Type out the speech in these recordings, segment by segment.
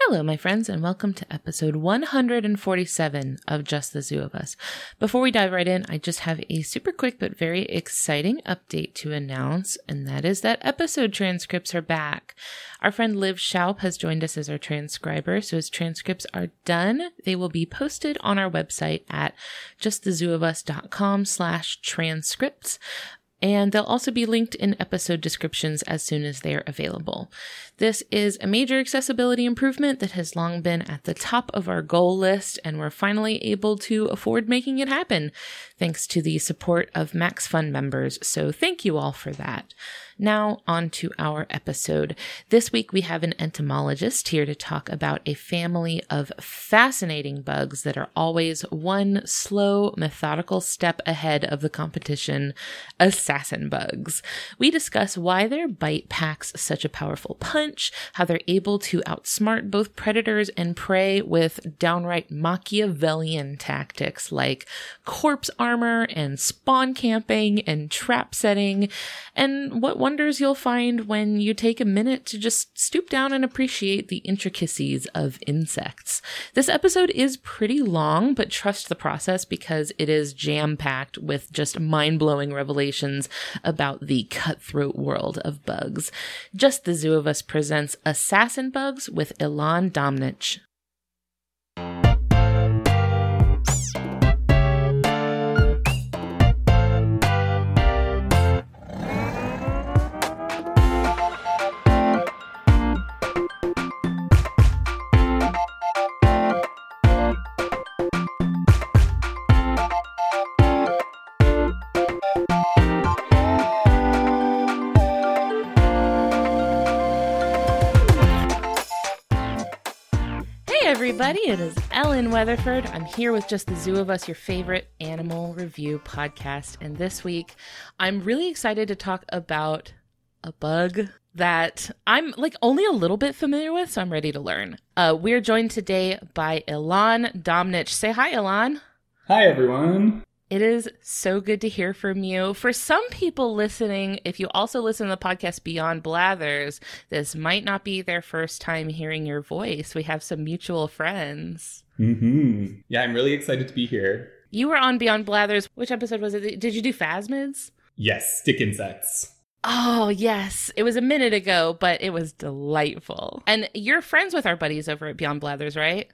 Hello, my friends, and welcome to episode 147 of Just the Zoo of Us. Before we dive right in, I just have a super quick but very exciting update to announce, and that is that episode transcripts are back. Our friend Liv Schaup has joined us as our transcriber, so his transcripts are done. They will be posted on our website at justthezooofus.com slash transcripts and they'll also be linked in episode descriptions as soon as they are available. This is a major accessibility improvement that has long been at the top of our goal list, and we're finally able to afford making it happen thanks to the support of MaxFun members. So thank you all for that. Now, on to our episode. This week, we have an entomologist here to talk about a family of fascinating bugs that are always one slow, methodical step ahead of the competition assassin bugs. We discuss why their bite packs such a powerful punch, how they're able to outsmart both predators and prey with downright Machiavellian tactics like corpse armor and spawn camping and trap setting, and what wonders you'll find when you take a minute to just stoop down and appreciate the intricacies of insects. This episode is pretty long, but trust the process because it is jam packed with just mind blowing revelations about the cutthroat world of bugs. Just the Zoo of Us presents Assassin Bugs with Ilan Domnich. It is Ellen Weatherford. I'm here with Just the Zoo of Us, your favorite animal review podcast. And this week, I'm really excited to talk about a bug that I'm like only a little bit familiar with, so I'm ready to learn. Uh, we're joined today by Ilan Domnich. Say hi, Ilan. Hi, everyone. It is so good to hear from you. For some people listening, if you also listen to the podcast Beyond Blathers, this might not be their first time hearing your voice. We have some mutual friends. Mm-hmm. Yeah, I'm really excited to be here. You were on Beyond Blathers. Which episode was it? Did you do phasmids? Yes, stick insects. Oh, yes. It was a minute ago, but it was delightful. And you're friends with our buddies over at Beyond Blathers, right?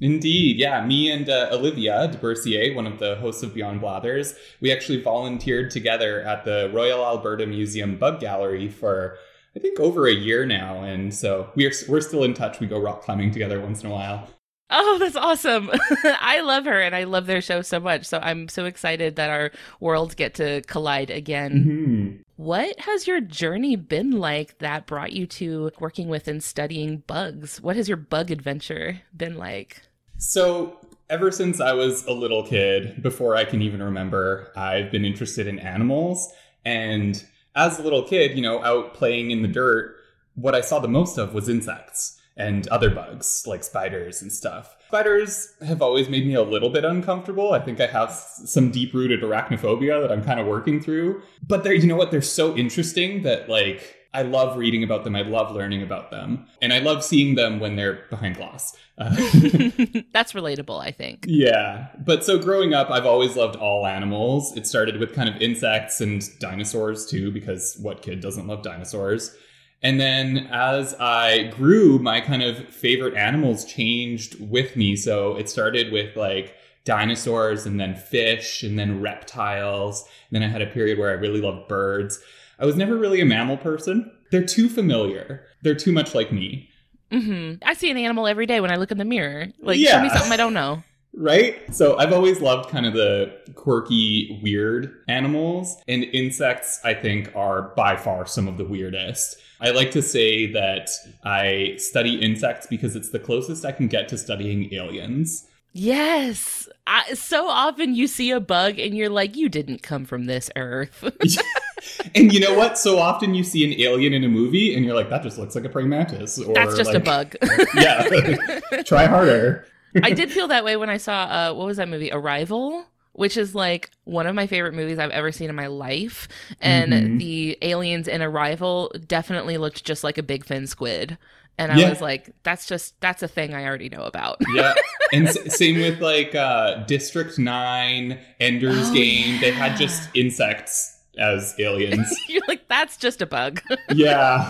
Indeed, yeah. Me and uh, Olivia de Bercier, one of the hosts of Beyond Blathers, we actually volunteered together at the Royal Alberta Museum Bug Gallery for I think over a year now, and so we're we're still in touch. We go rock climbing together once in a while. Oh, that's awesome. I love her and I love their show so much. So I'm so excited that our worlds get to collide again. Mm-hmm. What has your journey been like that brought you to working with and studying bugs? What has your bug adventure been like? So, ever since I was a little kid, before I can even remember, I've been interested in animals. And as a little kid, you know, out playing in the dirt, what I saw the most of was insects and other bugs like spiders and stuff. Spiders have always made me a little bit uncomfortable. I think I have some deep rooted arachnophobia that I'm kind of working through. But they're, you know what? They're so interesting that like I love reading about them. I love learning about them. And I love seeing them when they're behind glass. Uh, That's relatable, I think. Yeah. But so growing up, I've always loved all animals. It started with kind of insects and dinosaurs too, because what kid doesn't love dinosaurs? And then as I grew, my kind of favorite animals changed with me. So it started with like dinosaurs and then fish and then reptiles. And then I had a period where I really loved birds. I was never really a mammal person. They're too familiar. They're too much like me. Mm-hmm. I see an animal every day when I look in the mirror. Like, yeah. show me something I don't know. right? So I've always loved kind of the quirky, weird animals. And insects, I think, are by far some of the weirdest. I like to say that I study insects because it's the closest I can get to studying aliens. Yes. I, so often you see a bug and you're like, you didn't come from this earth. and you know what? So often you see an alien in a movie and you're like, that just looks like a praying mantis. Or That's just like, a bug. yeah. Try harder. I did feel that way when I saw, uh, what was that movie? Arrival? Which is like one of my favorite movies I've ever seen in my life. And mm-hmm. the aliens in Arrival definitely looked just like a big fin squid. And I Yeah. was like, that's just that's a thing I already know about. yeah. And s- same with like uh, District 9, Ender's Oh, Game. They had just insects as aliens. You're like, that's just a bug. yeah.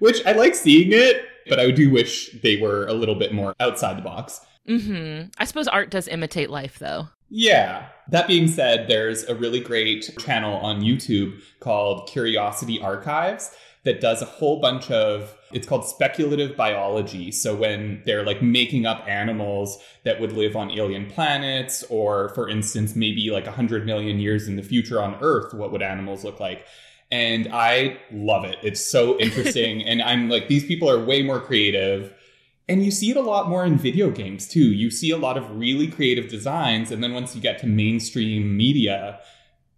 Which I like seeing it, but I do wish they were a little bit more outside the box. Mm-hmm. I suppose art does imitate life, though. Yeah. That being said, there's a really great channel on YouTube called Curiosity Archives that does a whole bunch of it's called speculative biology. So when they're like making up animals that would live on alien planets or for instance maybe like 100 million years in the future on Earth, what would animals look like? And I love it. It's so interesting and I'm like these people are way more creative and you see it a lot more in video games too. You see a lot of really creative designs, and then once you get to mainstream media,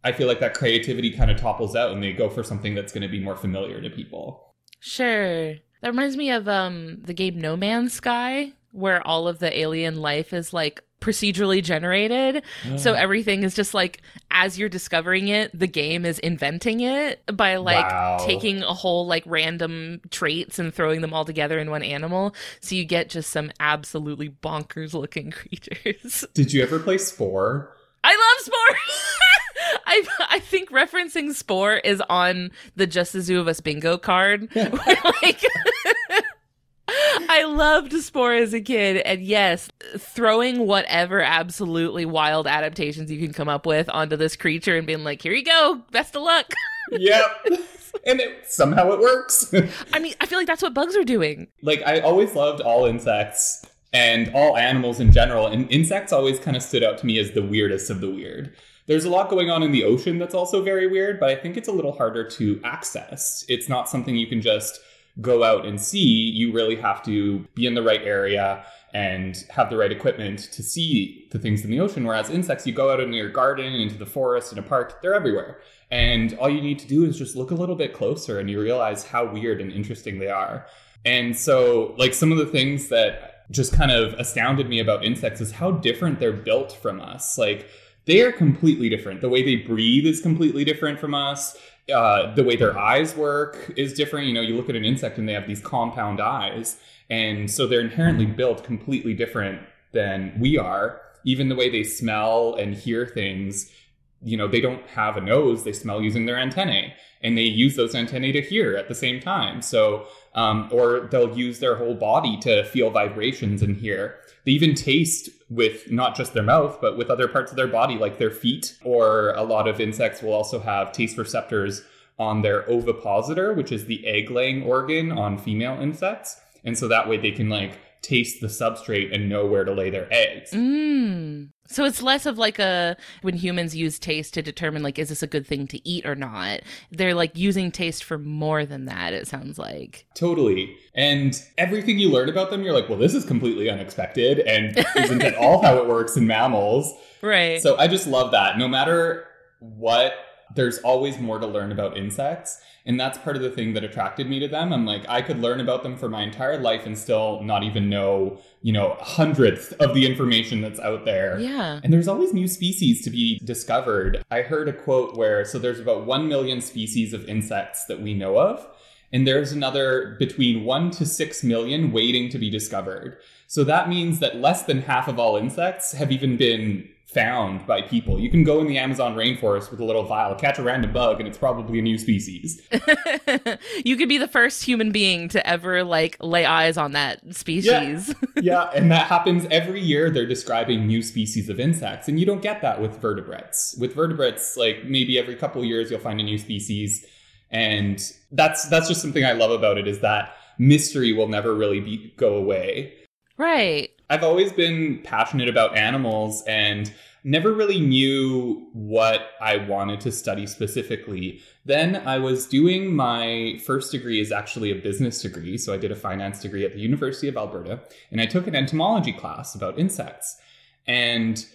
I feel like that creativity kind of topples out and they go for something that's going to be more familiar to people. Sure. That reminds me of um the game No Man's Sky, where all of the alien life is like procedurally generated. So everything is just like as you're discovering it, the game is inventing it by like Wow. taking a whole like random traits and throwing them all together in one animal. So you get just some absolutely bonkers looking creatures. Did you ever play Spore? I love Spore. I I think referencing Spore is on the Just the Zoo of Us bingo card. Where, like I loved Spore as a kid, and yes, throwing whatever absolutely wild adaptations you can come up with onto this creature and being like, "Here you go, best of luck." yep. and it, somehow it works. I mean, I feel like that's what bugs are doing. like I always loved all insects and all animals in general, and insects always kind of stood out to me as the weirdest of the weird. There's a lot going on in the ocean that's also very weird, but I think it's a little harder to access. It's not something you can just go out and see. You really have to be in the right area and have the right equipment to see the things in the ocean. Whereas insects, you go out in your garden, into the forest, in a park, they're everywhere. And all you need to do is just look a little bit closer and you realize how weird and interesting they are. And so, like, some of the things that just kind of astounded me about insects is how different they're built from us. Like, they are completely different. The way they breathe is completely different from us. Uh, the way their eyes work is different. You know, you look at an insect and they have these compound eyes. And so they're inherently built completely different than we are. Even the way they smell and hear things, you know, they don't have a nose, they smell using their antennae. And they use those antennae to hear at the same time. So, um, or they'll use their whole body to feel vibrations and hear. They even taste with not just their mouth, but with other parts of their body, like their feet. Or a lot of insects will also have taste receptors on their ovipositor, which is the egg laying organ on female insects. And so that way they can like taste the substrate and know where to lay their eggs. Mm. So it's less of like a when humans use taste to determine like is this a good thing to eat or not. They're like using taste for more than that. It sounds like. Totally. And everything you learn about them, you're like, well, this is completely unexpected and isn't at all how it works in mammals. Right. So I just love that. No matter what, there's always more to learn about insects. And that's part of the thing that attracted me to them. I'm like, I could learn about them for my entire life and still not even know, you know, hundredth of the information that's out there. yeah. And there's always new species to be discovered. I heard a quote where, so there's about 1 million species of insects that we know of, and there's another between 1 to 6 million waiting to be discovered. So that means that less than half of all insects have even been found by people. You can go in the Amazon rainforest with a little vial, catch a random bug, and it's probably a new species. you could be the first human being to ever like lay eyes on that species. yeah, and that happens every year. They're describing new species of insects, and you don't get that with vertebrates. With vertebrates, like maybe every couple years you'll find a new species, and that's that's just something I love about it is that mystery will never really be go away. right. I've always been passionate about animals and never really knew what I wanted to study specifically. Then I was doing my first degree is actually a business degree, so I did a finance degree at the University of Alberta, and I took an entomology class about insects. And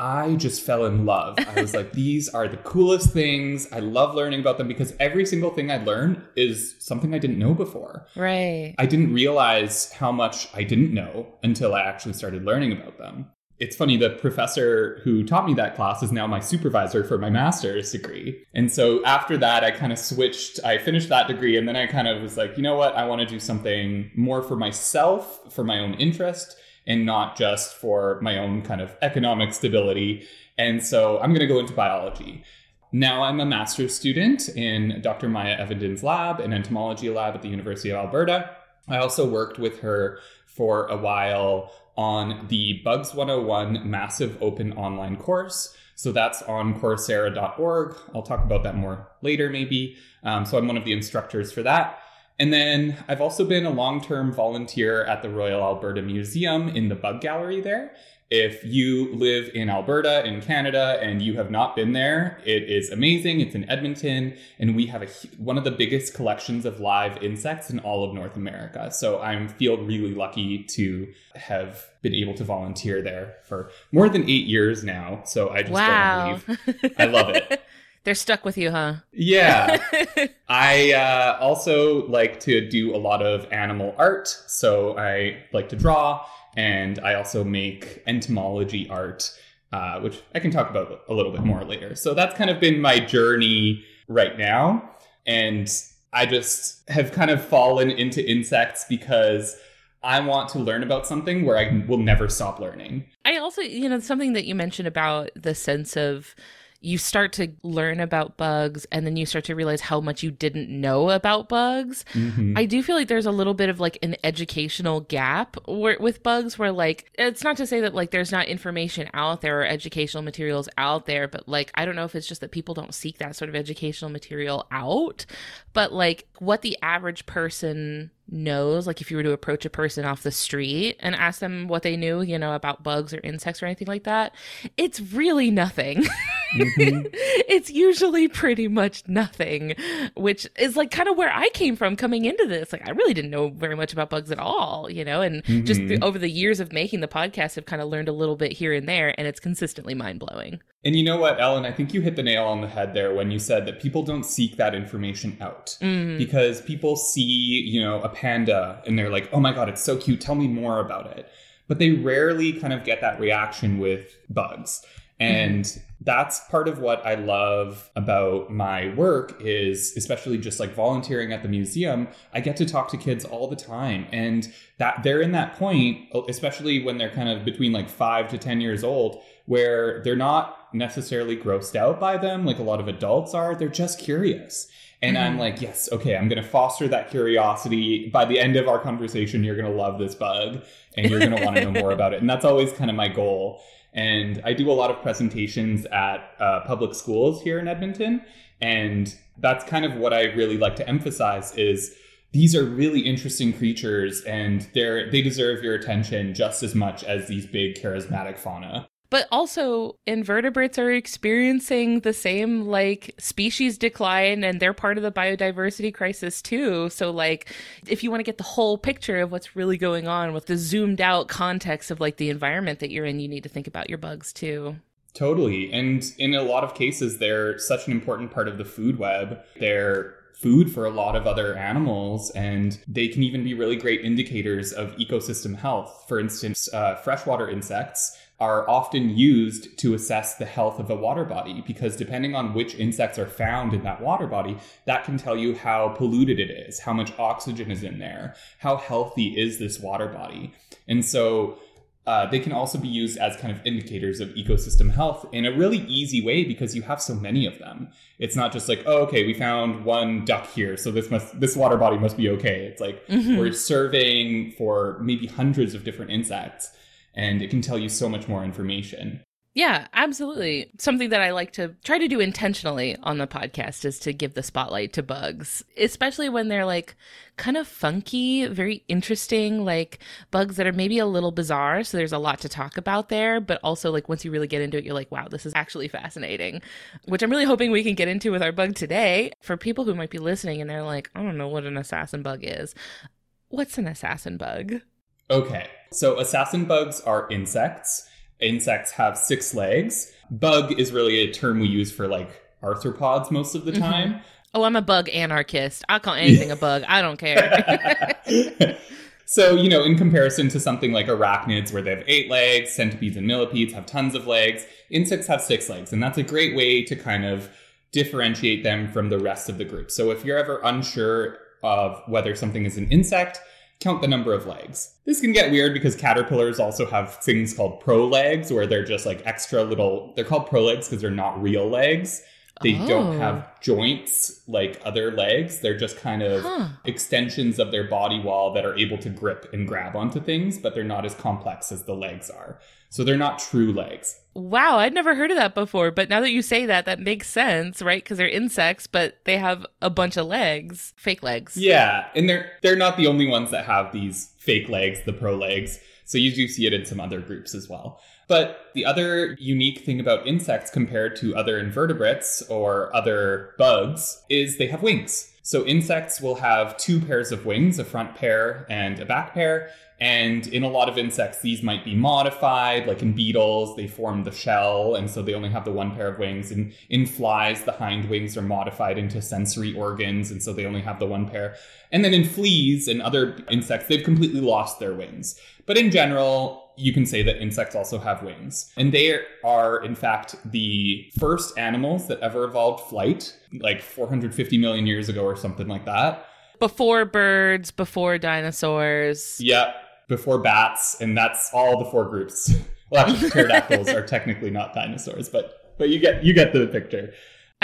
I just fell in love. I was like, these are the coolest things. I love learning about them because every single thing I learned is something I didn't know before. Right. I didn't realize how much I didn't know until I actually started learning about them. it's funny, the professor who taught me that class is now my supervisor for my master's degree. And so after that, I kind of switched. I finished that degree, and then I kind of was like, you know what? I want to do something more for myself, for my own interest, and not just for my own kind of economic stability. And so I'm going to go into biology. Now I'm a master's student in Dr. Maya Evenden's lab, an entomology lab at the University of Alberta. I also worked with her for a while on the Bugs 101 massive open online course. So that's on Coursera.org. I'll talk about that more later, maybe. Um, so I'm one of the instructors for that. And then I've also been a long term volunteer at the Royal Alberta Museum in the bug gallery there. If you live in Alberta, in Canada, and you have not been there, it is amazing. It's in Edmonton, and we have a, one of the biggest collections of live insects in all of North America. So I feel really lucky to have been able to volunteer there for more than eight years now. So I just wow. don't leave. I love it. They're stuck with you, huh? Yeah. I uh, also like to do a lot of animal art. So I like to draw and I also make entomology art, uh, which I can talk about a little bit more later. So that's kind of been my journey right now. And I just have kind of fallen into insects because I want to learn about something where I will never stop learning. I also, you know, something that you mentioned about the sense of you start to learn about bugs and then you start to realize how much you didn't know about bugs. Mm-hmm. I do feel like there's a little bit of like an educational gap where, with bugs where like it's not to say that like there's not information out there or educational materials out there, but like I don't know if it's just that people don't seek that sort of educational material out, but like what the average person knows like if you were to approach a person off the street and ask them what they knew you know about bugs or insects or anything like that it's really nothing mm-hmm. it's usually pretty much nothing which is like kind of where i came from coming into this like i really didn't know very much about bugs at all you know and mm-hmm. just the, over the years of making the podcast i've kind of learned a little bit here and there and it's consistently mind-blowing and you know what, Ellen? I think you hit the nail on the head there when you said that people don't seek that information out mm. because people see, you know, a panda and they're like, oh my God, it's so cute. Tell me more about it. But they rarely kind of get that reaction with bugs. And mm-hmm. that's part of what I love about my work is especially just like volunteering at the museum, I get to talk to kids all the time and that they're in that point especially when they're kind of between like 5 to 10 years old where they're not necessarily grossed out by them like a lot of adults are. They're just curious. And mm-hmm. I'm like, yes, okay, I'm going to foster that curiosity. By the end of our conversation, you're going to love this bug and you're going to want to know more about it. And that's always kind of my goal. And I do a lot of presentations at uh, public schools here in Edmonton. And that's kind of what I really like to emphasize is these are really interesting creatures and they're they deserve your attention just as much as these big charismatic fauna. But also, invertebrates are experiencing the same like species decline and they're part of the biodiversity crisis too. So, like, if you want to get the whole picture of what's really going on with the zoomed out context of like the environment that you're in, you need to think about your bugs too. Totally. And in a lot of cases, they're such an important part of the food web. They're food for a lot of other animals, and they can even be really great indicators of ecosystem health. For instance, uh, freshwater insects are often used to assess the health of a water body because depending on which insects are found in that water body, that can tell you how polluted it is, how much oxygen is in there, how healthy is this water body. And so uh, they can also be used as kind of indicators of ecosystem health in a really easy way because you have so many of them. It's not just like, oh, okay, we found one duck here, so this must this water body must be okay. It's like mm-hmm. we're surveying for maybe hundreds of different insects and it can tell you so much more information. Yeah, absolutely. Something that I like to try to do intentionally on the podcast is to give the spotlight to bugs, especially when they're like kind of funky, very interesting, like bugs that are maybe a little bizarre. So there's a lot to talk about there. But also, like, once you really get into it, you're like, wow, this is actually fascinating, which I'm really hoping we can get into with our bug today. For people who might be listening and they're like, I don't know what an assassin bug is. What's an assassin bug? Okay, so assassin bugs are insects. Insects have six legs. Bug is really a term we use for like arthropods most of the mm-hmm. time. Oh, I'm a bug anarchist. I call anything a bug. I don't care. So, you know, in comparison to something like arachnids where they have eight legs, centipedes and millipedes have tons of legs, insects have six legs. And that's a great way to kind of differentiate them from the rest of the group. So if you're ever unsure of whether something is an insect, count the number of legs. This can get weird because caterpillars also have things called prolegs where they're just like extra little, they're called prolegs because they're not real legs. They Oh. don't have joints like other legs. They're just kind of Huh. extensions of their body wall that are able to grip and grab onto things, but they're not as complex as the legs are. So they're not true legs. Wow, I'd never heard of that before, but now that you say that, that makes sense, right? Because they're insects, but they have a bunch of legs, fake legs. Yeah, and they're they're not the only ones that have these fake legs, the pro legs. So you do see it in some other groups as well. But the other unique thing about insects compared to other invertebrates or other bugs is they have wings. So insects will have two pairs of wings, a front pair and a back pair. And in a lot of insects, these might be modified. Like in beetles, they form the shell, and so they only have the one pair of wings. And in flies, the hind wings are modified into sensory organs, and so they only have the one pair. And then in fleas and other insects, they've completely lost their wings. But in general, you can say that insects also have wings. And they are, in fact, the first animals that ever evolved flight, like 450 million years ago or something like that. Before birds, before dinosaurs. Yep, before bats, and that's all the four groups. Well, actually, pterodactyls are technically not dinosaurs, but but you get you get the picture.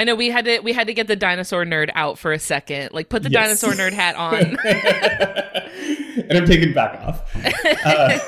I know we had to we had to get the dinosaur nerd out for a second. Like put the Yes. dinosaur nerd hat on. and I'm taking it back off. Uh,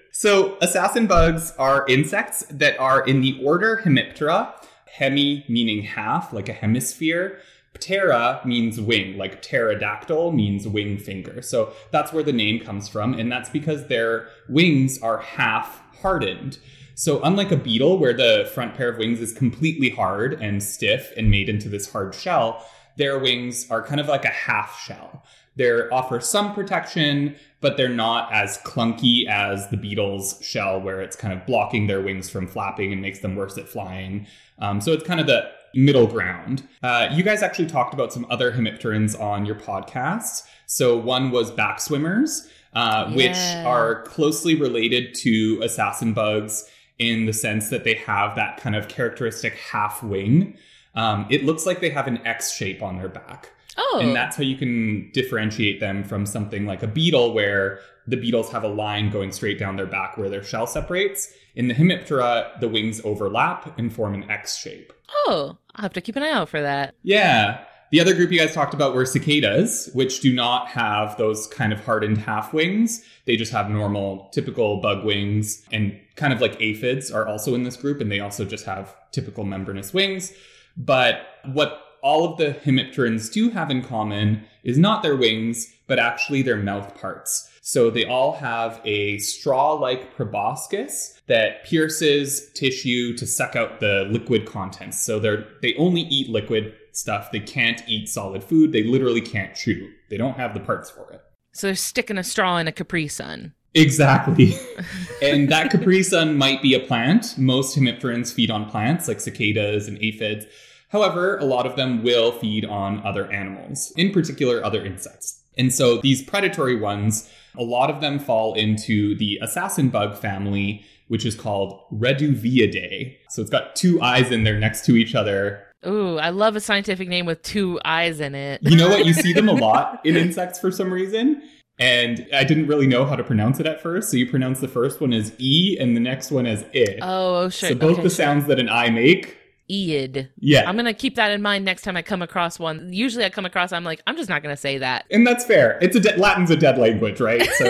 so, assassin bugs are insects that are in the order Hemiptera. Hemi meaning half, like a hemisphere. Ptera means wing, like pterodactyl means wing finger. So that's where the name comes from, and that's because their wings are half hardened. So, unlike a beetle, where the front pair of wings is completely hard and stiff and made into this hard shell, their wings are kind of like a half shell. They offer some protection, but they're not as clunky as the beetle's shell, where it's kind of blocking their wings from flapping and makes them worse at flying. Um, so, it's kind of the middle ground. Uh, you guys actually talked about some other hemipterans on your podcast. So, one was back swimmers, uh, which Yeah. are closely related to assassin bugs in the sense that they have that kind of characteristic half wing. Um, it looks like they have an X shape on their back. Oh, And that's how you can differentiate them from something like a beetle, where the beetles have a line going straight down their back where their shell separates. In the Hemiptera, the wings overlap and form an X shape. oh, I'll have to keep an eye out for that. Yeah. The other group you guys talked about were cicadas, which do not have those kind of hardened half wings. They just have normal, typical bug wings. And kind of like aphids are also in this group, and they also just have typical membranous wings. But what all of the hemipterans do have in common is not their wings, but actually their mouth parts. So they all have a straw like proboscis that pierces tissue to suck out the liquid contents. So they're they only eat liquid stuff. They can't eat solid food. They literally can't chew. They don't have the parts for it. So they're sticking a straw in a Capri Sun. Exactly. and that Capri Sun might be a plant. Most hemipterans feed on plants like cicadas and aphids. However, a lot of them will feed on other animals, in particular other insects. And so these predatory ones, a lot of them fall into the assassin bug family, which is called Reduviidae. So it's got two eyes in there next to each other. Ooh, I love a scientific name with two eyes in it. You know what? You see them a lot in insects for some reason. And I didn't really know how to pronounce it at first. So you pronounce the first one as E and the next one as I. Oh, oh, sure. so both okay, the sure. sounds that an I make. Eid. Yeah. I'm gonna keep that in mind next time I come across one. Usually, I come across, I'm like, I'm just not gonna say that. and that's fair. It's a de- Latin's a dead language, right? So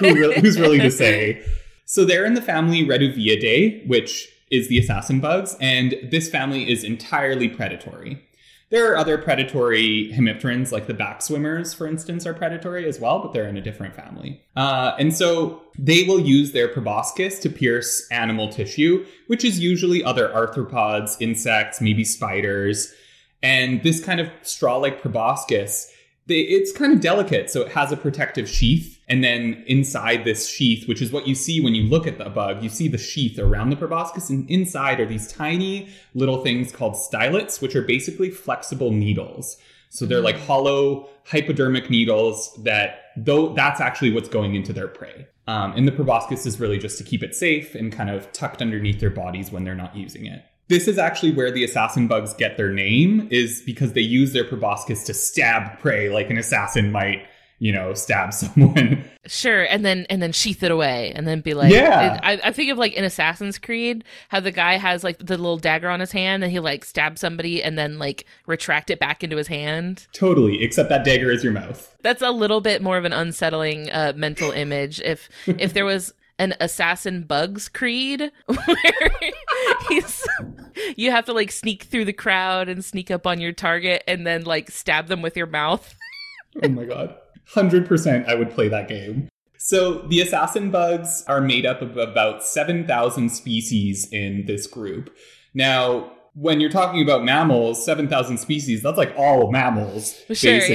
who really, who's really to say? So they're in the family Reduviidae, which is the assassin bugs, and this family is entirely predatory. There are other predatory hemipterans, like the back swimmers, for instance, are predatory as well, but they're in a different family. Uh, and so they will use their proboscis to pierce animal tissue, which is usually other arthropods, insects, maybe spiders. And this kind of straw-like proboscis, they, it's kind of delicate, so it has a protective sheath. And then inside this sheath, which is what you see when you look at the bug, you see the sheath around the proboscis, and inside are these tiny little things called stylets, which are basically flexible needles. So they're like hollow hypodermic needles that, though, that's actually what's going into their prey. Um, and the proboscis is really just to keep it safe and kind of tucked underneath their bodies when they're not using it. This is actually where the assassin bugs get their name, is because they use their proboscis to stab prey like an assassin might you know, stab someone. Sure, and then and then sheath it away, and then be like, Yeah. I, I think of like in Assassin's Creed, how the guy has like the little dagger on his hand, and he like stabs somebody, and then like retract it back into his hand. Totally, except that dagger is your mouth. That's a little bit more of an unsettling uh, mental image. If if there was an assassin bugs creed where he's you have to like sneak through the crowd and sneak up on your target and then like stab them with your mouth. Oh my god. 100% I would play that game. So the assassin bugs are made up of about 7,000 species in this group. Now, when you're talking about mammals, 7,000 species, that's like all mammals. For sure, basically.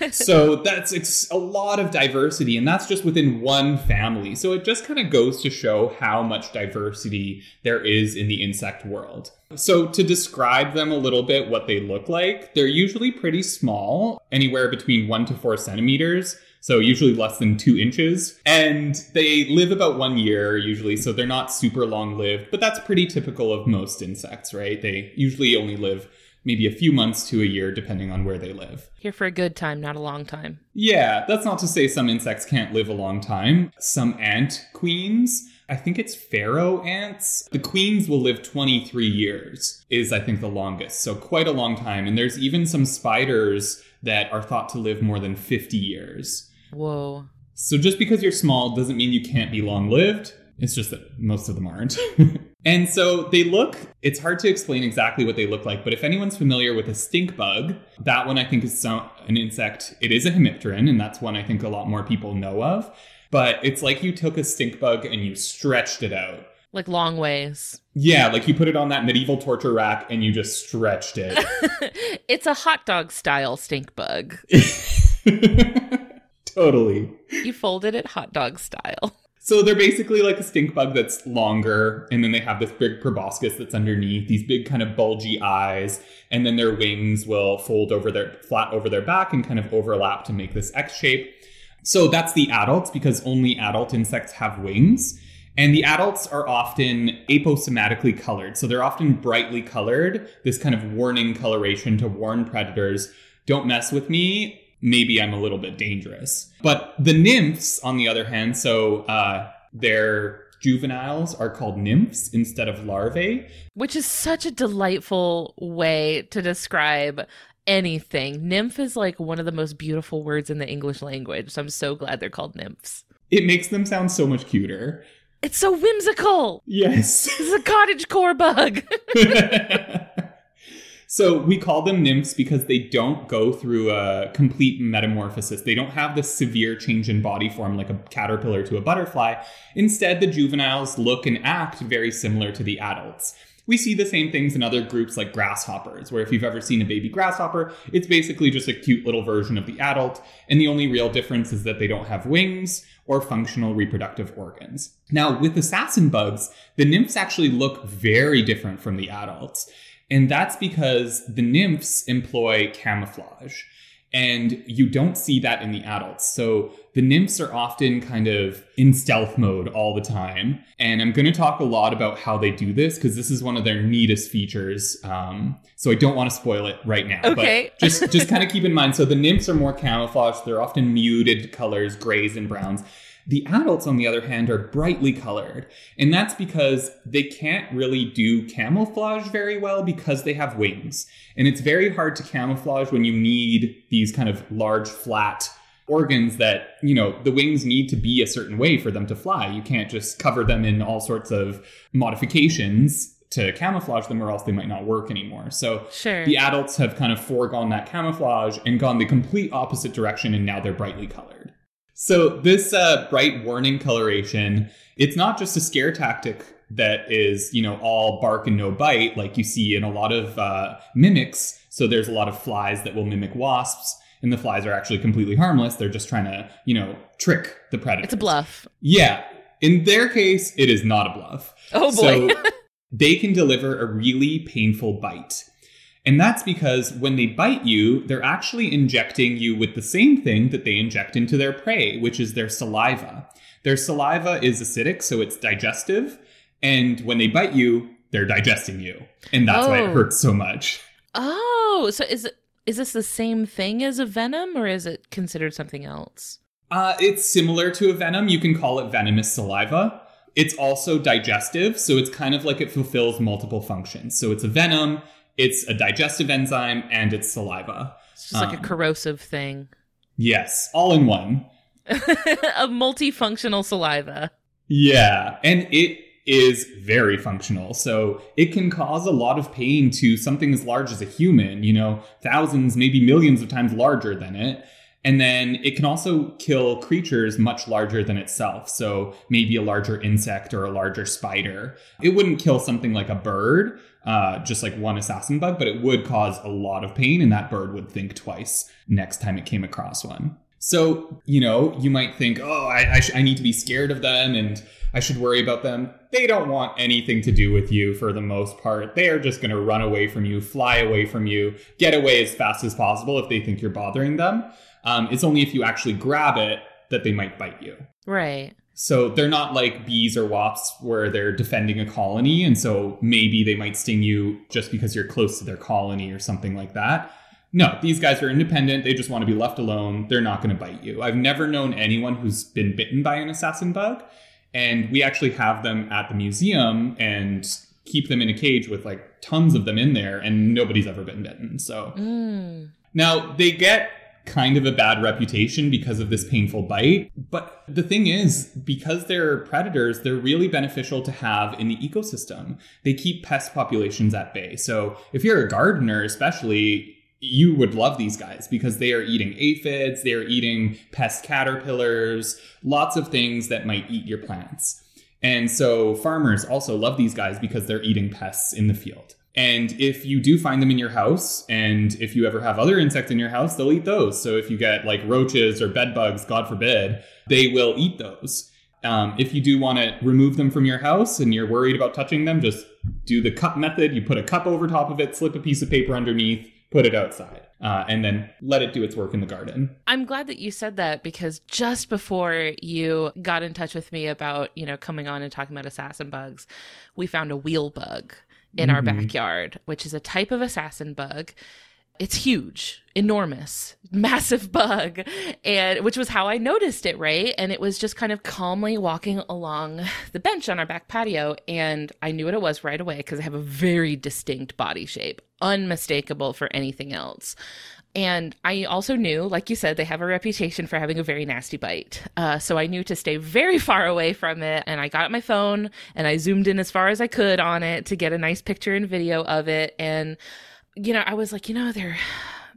yeah. so that's it's a lot of diversity, and that's just within one family. So it just kind of goes to show how much diversity there is in the insect world. So to describe them a little bit, what they look like, they're usually pretty small, anywhere between one to four centimeters. So usually less than two inches. And they live about one year usually, so they're not super long lived, but that's pretty typical of most insects, right? They usually only live maybe a few months to a year, depending on where they live. Here for a good time, not a long time. Yeah, that's not to say some insects can't live a long time. Some ant queens, I think it's pharaoh ants. The queens will live 23 years, is I think the longest. So quite a long time. And there's even some spiders that are thought to live more than 50 years. Whoa. So just because you're small doesn't mean you can't be long lived. It's just that most of them aren't. and so they look, it's hard to explain exactly what they look like, but if anyone's familiar with a stink bug, that one I think is an insect. It is a hemipteran, and that's one I think a lot more people know of. But it's like you took a stink bug and you stretched it out. Like long ways. Yeah, like you put it on that medieval torture rack and you just stretched it. it's a hot dog style stink bug. totally. You folded it hot dog style. So they're basically like a stink bug that's longer, and then they have this big proboscis that's underneath, these big kind of bulgy eyes, and then their wings will fold over their flat over their back and kind of overlap to make this X shape. So that's the adults because only adult insects have wings. And the adults are often aposematically colored. So they're often brightly colored, this kind of warning coloration to warn predators don't mess with me. Maybe I'm a little bit dangerous. But the nymphs, on the other hand, so uh, their juveniles are called nymphs instead of larvae. Which is such a delightful way to describe anything. Nymph is like one of the most beautiful words in the English language. So I'm so glad they're called nymphs. It makes them sound so much cuter. It's so whimsical. Yes. This is a cottage core bug. so we call them nymphs because they don't go through a complete metamorphosis. They don't have this severe change in body form like a caterpillar to a butterfly. Instead, the juveniles look and act very similar to the adults. We see the same things in other groups like grasshoppers, where if you've ever seen a baby grasshopper, it's basically just a cute little version of the adult, and the only real difference is that they don't have wings or functional reproductive organs. Now, with assassin bugs, the nymphs actually look very different from the adults, and that's because the nymphs employ camouflage. And you don't see that in the adults. So the nymphs are often kind of in stealth mode all the time. And I'm going to talk a lot about how they do this because this is one of their neatest features. Um, so I don't want to spoil it right now. Okay. But just, just kind of keep in mind. So the nymphs are more camouflaged. They're often muted colors, grays and browns. The adults, on the other hand, are brightly colored. And that's because they can't really do camouflage very well because they have wings. And it's very hard to camouflage when you need these kind of large, flat organs that, you know, the wings need to be a certain way for them to fly. You can't just cover them in all sorts of modifications to camouflage them or else they might not work anymore. So Sure. the adults have kind of foregone that camouflage and gone the complete opposite direction and now they're brightly colored. So this uh, bright warning coloration, it's not just a scare tactic that is, you know, all bark and no bite like you see in a lot of uh, mimics. So there's a lot of flies that will mimic wasps, and the flies are actually completely harmless. They're just trying to, you know, trick the predator. It's a bluff. Yeah. In their case, it is not a bluff. Oh boy. So they can deliver a really painful bite. And that's because when they bite you, they're actually injecting you with the same thing that they inject into their prey, which is their saliva. Their saliva is acidic, so it's digestive. And when they bite you, they're digesting you. And that's oh. why it oh. hurts so much. Oh, so is it is this the same thing as a venom or is it considered something else? Uh, it's similar to a venom. You can call it venomous saliva. It's also digestive, so it's kind of like it fulfills multiple functions. So it's a venom, it's a digestive enzyme, and it's saliva. It's just um, like a um, corrosive thing. Yes, all in one. a multifunctional saliva. Yeah, and it is very functional. So it can cause a lot of pain to something as large as a human, you know, thousands, maybe millions of times larger than it. And then it can also kill creatures much larger than itself. So maybe a larger insect or a larger spider. It wouldn't kill something like a bird, uh, just like one assassin bug, but it would cause a lot of pain, and that bird would think twice next time it came across one. So, you know, you might think, oh, I, I, sh- I need to be scared of them and I should worry about them. They don't want anything to do with you for the most part. They are just going to run away from you, fly away from you, get away as fast as possible if they think you're bothering them. Um, it's only if you actually grab it that they might bite you. Right. So they're not like bees or wasps where they're defending a colony. And so maybe they might sting you just because you're close to their colony or something like that. No, these guys are independent. They just want to be left alone. They're not going to bite you. I've never known anyone who's been bitten by an assassin bug. And we actually have them at the museum and keep them in a cage with like tons of them in there, and nobody's ever been bitten. So mm. now they get kind of a bad reputation because of this painful bite. But the thing is, because they're predators, they're really beneficial to have in the ecosystem. They keep pest populations at bay. So if you're a gardener, especially, you would love these guys because they are eating aphids, they are eating pest caterpillars, lots of things that might eat your plants. And so farmers also love these guys because they're eating pests in the field. And if you do find them in your house, and if you ever have other insects in your house, they'll eat those. So if you get like roaches or bed bugs, God forbid, they will eat those. Um, if you do want to remove them from your house and you're worried about touching them, just do the cup method. You put a cup over top of it, slip a piece of paper underneath, put it outside. Uh, and then let it do its work in the garden. I'm glad that you said that because just before you got in touch with me about, you know, coming on and talking about assassin bugs, we found a wheel bug in mm-hmm. our backyard, which is a type of assassin bug. It's huge, enormous, massive bug, and which was how I noticed it, right? And it was just kind of calmly walking along the bench on our back patio, and I knew what it was right away because I have a very distinct body shape, unmistakable for anything else. And I also knew, like you said, they have a reputation for having a very nasty bite. Uh, so I knew to stay very far away from it. And I got my phone and I zoomed in as far as I could on it to get a nice picture and video of it. And, you know, I was like, you know, they're.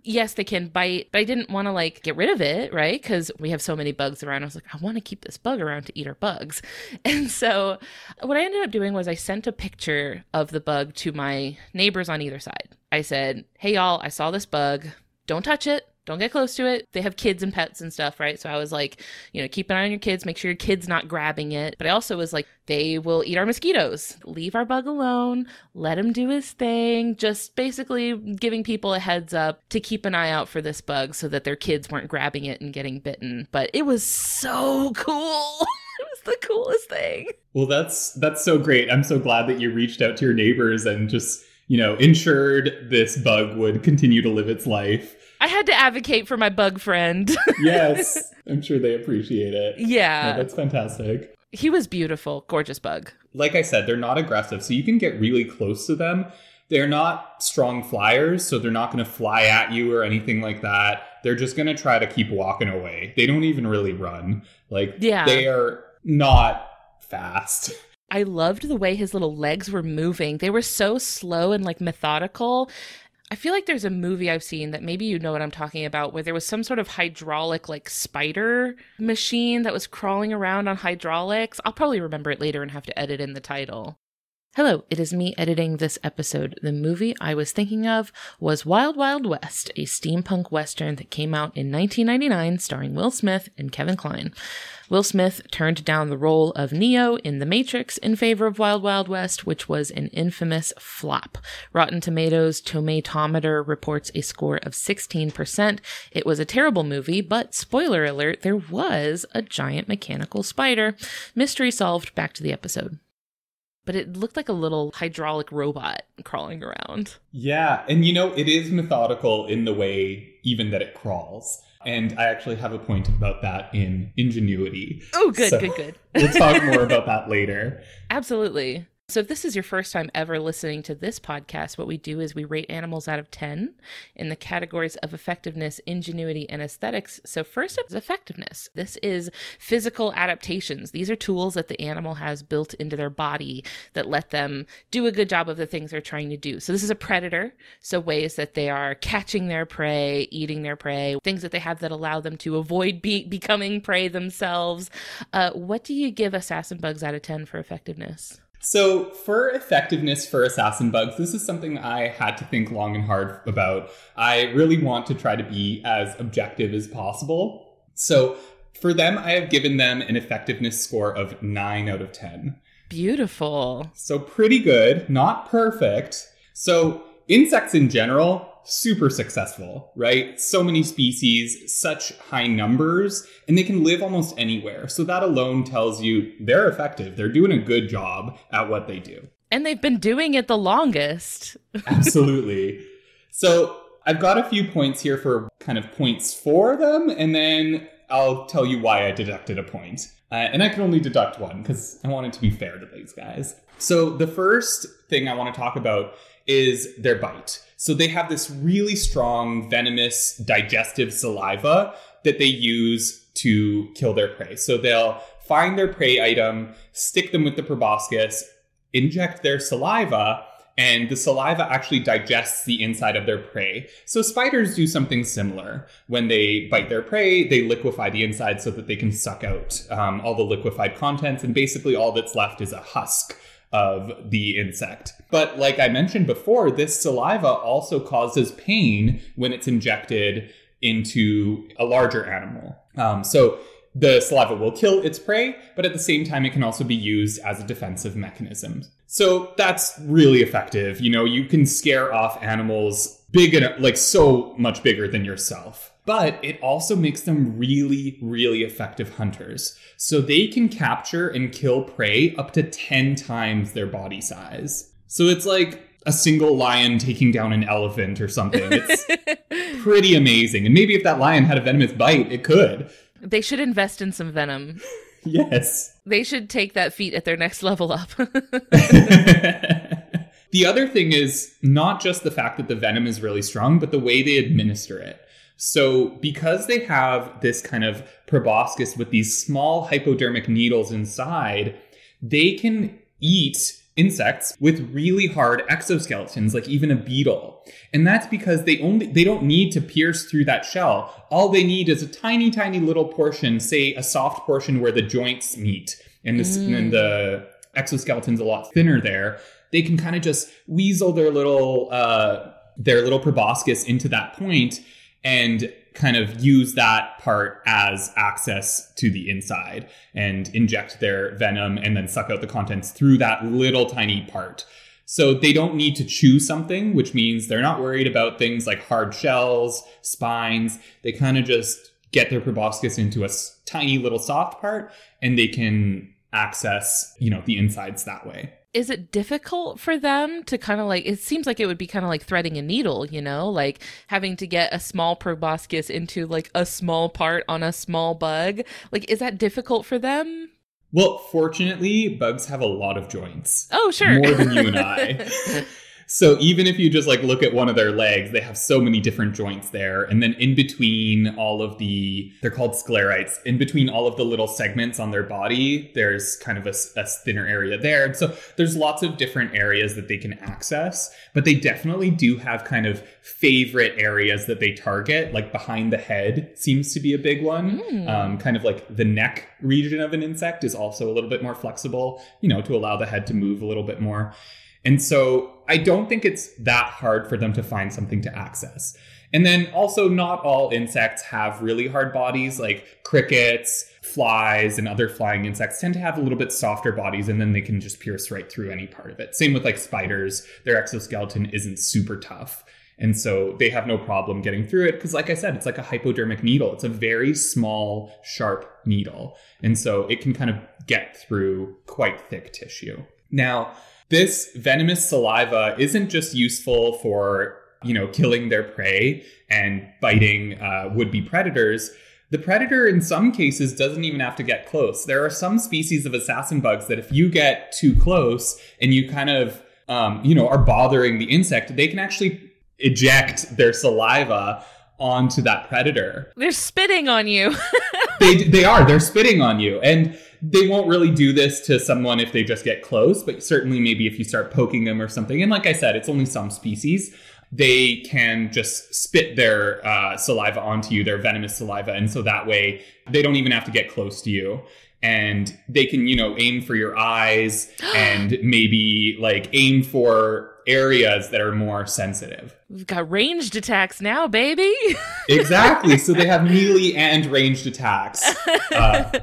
Yes, they can bite, but I didn't want to like get rid of it, right? Because we have so many bugs around. I was like, I want to keep this bug around to eat our bugs. And so, what I ended up doing was I sent a picture of the bug to my neighbors on either side. I said, Hey, y'all, I saw this bug don't touch it. Don't get close to it. They have kids and pets and stuff, right? So I was like, you know, keep an eye on your kids, make sure your kid's not grabbing it. But I also was like, they will eat our mosquitoes. Leave our bug alone. Let him do his thing. Just basically giving people a heads up to keep an eye out for this bug so that their kids weren't grabbing it and getting bitten. But it was so cool. it was the coolest thing. Well, that's that's so great. I'm so glad that you reached out to your neighbors and just you know, insured, this bug would continue to live its life. I had to advocate for my bug friend. yes, I'm sure they appreciate it. Yeah. No, that's fantastic. He was beautiful, gorgeous bug. Like I said, they're not aggressive, so you can get really close to them. They're not strong flyers, so they're not going to fly at you or anything like that. They're just going to try to keep walking away. They don't even really run. Like, yeah. they are not fast. I loved the way his little legs were moving. They were so slow and like methodical. I feel like there's a movie I've seen that maybe you know what I'm talking about where there was some sort of hydraulic like spider machine that was crawling around on hydraulics. I'll probably remember it later and have to edit in the title. Hello, it is me editing this episode. The movie I was thinking of was Wild Wild West, a steampunk western that came out in 1999 starring Will Smith and Kevin Kline. Will Smith turned down the role of Neo in The Matrix in favor of Wild Wild West, which was an infamous flop. Rotten Tomatoes Tomatometer reports a score of 16%. It was a terrible movie, but spoiler alert, there was a giant mechanical spider. Mystery solved. Back to the episode but it looked like a little hydraulic robot crawling around. Yeah, and you know, it is methodical in the way even that it crawls. And I actually have a point about that in ingenuity. Oh, good, so good, good. we'll talk more about that later. Absolutely. So, if this is your first time ever listening to this podcast, what we do is we rate animals out of 10 in the categories of effectiveness, ingenuity, and aesthetics. So, first up is effectiveness. This is physical adaptations. These are tools that the animal has built into their body that let them do a good job of the things they're trying to do. So, this is a predator. So, ways that they are catching their prey, eating their prey, things that they have that allow them to avoid be- becoming prey themselves. Uh, what do you give assassin bugs out of 10 for effectiveness? So, for effectiveness for assassin bugs, this is something I had to think long and hard about. I really want to try to be as objective as possible. So, for them, I have given them an effectiveness score of 9 out of 10. Beautiful. So, pretty good, not perfect. So, insects in general, super successful, right? So many species, such high numbers, and they can live almost anywhere. So that alone tells you they're effective. They're doing a good job at what they do. And they've been doing it the longest. Absolutely. So I've got a few points here for kind of points for them, and then I'll tell you why I deducted a point. Uh, and I can only deduct one because I want it to be fair to these guys. So the first thing I want to talk about is their bite. So they have this really strong, venomous, digestive saliva that they use to kill their prey. So they'll find their prey item, stick them with the proboscis, inject their saliva, and the saliva actually digests the inside of their prey. So spiders do something similar. When they bite their prey, they liquefy the inside so that they can suck out um, all the liquefied contents, and basically all that's left is a husk of the insect. But like I mentioned before, this saliva also causes pain when it's injected into a larger animal. Um, so the saliva will kill its prey, but at the same time, it can also be used as a defensive mechanism. So that's really effective. You know, you can scare off animals big and like so much bigger than yourself but it also makes them really, really effective hunters. So they can capture and kill prey up to 10 times their body size. So it's like a single lion taking down an elephant or something. It's pretty amazing. And maybe if that lion had a venomous bite, it could. They should invest in some venom. yes. They should take that feat at their next level up. the other thing is not just the fact that the venom is really strong, but the way they administer it. So, because they have this kind of proboscis with these small hypodermic needles inside, they can eat insects with really hard exoskeletons like even a beetle and that's because they only they don't need to pierce through that shell all they need is a tiny tiny little portion say a soft portion where the joints meet and, this, mm. and the exoskeleton's a lot thinner there they can kind of just weasel their little uh, their little proboscis into that point and kind of use that part as access to the inside and inject their venom and then suck out the contents through that little tiny part. So they don't need to chew something, which means they're not worried about things like hard shells, spines. They kind of just get their proboscis into a tiny little soft part and they can access, you know, the insides that way is it difficult for them to kind of like it seems like it would be kind of like threading a needle you know? Like having to get a small proboscis into like a small part on a small bug. Like is that difficult for them? Well fortunately bugs have a lot of joints. Oh sure. More than you and i So even if you just like look at one of their legs, they have so many different joints there. And then in between all of the, they're called sclerites, in between all of the little segments on their body, there's kind of a, a thinner area there. And so there's lots of different areas that they can access, but they definitely do have kind of favorite areas that they target. Like behind the head seems to be a big one. Mm. Um, kind of like the neck region of an insect is also a little bit more flexible, you know, to allow the head to move a little bit more. And so I don't think it's that hard for them to find something to access. And then also, not all insects have really hard bodies, like crickets, flies, and other flying insects tend to have a little bit softer bodies, and then they can just pierce right through any part of it. Same with like spiders, their exoskeleton isn't super tough. And so they have no problem getting through it because, like I said, it's like a hypodermic needle. It's a very small, sharp needle. And so it can kind of get through quite thick tissue. Now, this venomous saliva isn't just useful for, you know, killing their prey and biting uh, would be predators. The predator, in some cases, doesn't even have to get close. There are some species of assassin bugs that if you get too close and you kind of, um, you know, are bothering the insect, they can actually eject their saliva onto that predator. They're spitting on you. they they are. They're spitting on you, and they won't really do this to someone if they just get close. But certainly, maybe if you start poking them or something. And like I said, it's only some species. They can just spit their uh, saliva onto you, their venomous saliva, and so that way they don't even have to get close to you and they can you know aim for your eyes and maybe like aim for areas that are more sensitive. We've got ranged attacks now, baby. exactly. So they have melee and ranged attacks. Uh,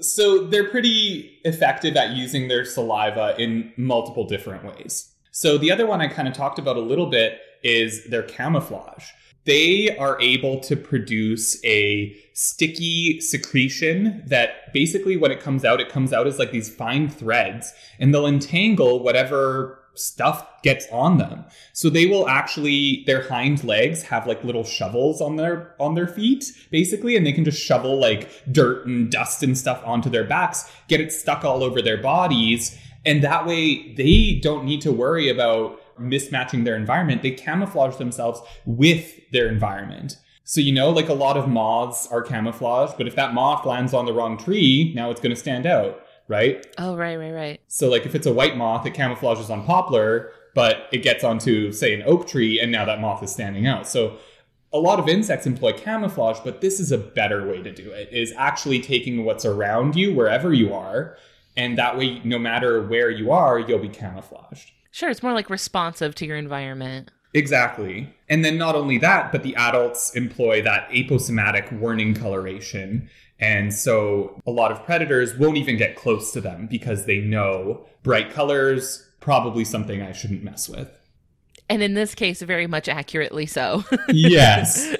so they're pretty effective at using their saliva in multiple different ways. So the other one I kind of talked about a little bit is their camouflage. They are able to produce a sticky secretion that basically when it comes out, it comes out as like these fine threads and they'll entangle whatever stuff gets on them. So they will actually their hind legs have like little shovels on their on their feet basically and they can just shovel like dirt and dust and stuff onto their backs, get it stuck all over their bodies and that way they don't need to worry about mismatching their environment. They camouflage themselves with their environment. So, you know, like a lot of moths are camouflaged, but if that moth lands on the wrong tree, now it's going to stand out right? Oh, right, right, right. So, like, if it's a white moth, it camouflages on poplar, but it gets onto, say, an oak tree, and now that moth is standing out. So, a lot of insects employ camouflage, but this is a better way to do it, is actually taking what's around you, wherever you are, and that way, no matter where you are, you'll be camouflaged. Sure, it's more like responsive to your environment. Exactly. And then not only that, but the adults employ that aposematic warning coloration. And so a lot of predators won't even get close to them because they know bright colors, probably something I shouldn't mess with. And in this case, very much accurately so. yes.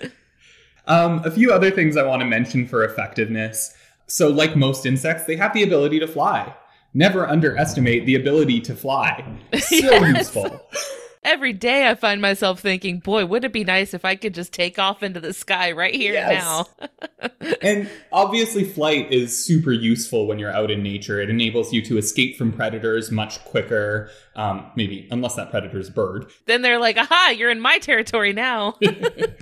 Um, a few other things I want to mention for effectiveness. So, like most insects, they have the ability to fly. Never underestimate the ability to fly. So yes. useful every day I find myself thinking, boy, would it be nice if I could just take off into the sky right here yes. now. and obviously, flight is super useful when you're out in nature. It enables you to escape from predators much quicker. Um, maybe, unless that predator's bird. Then they're like, aha, you're in my territory now. then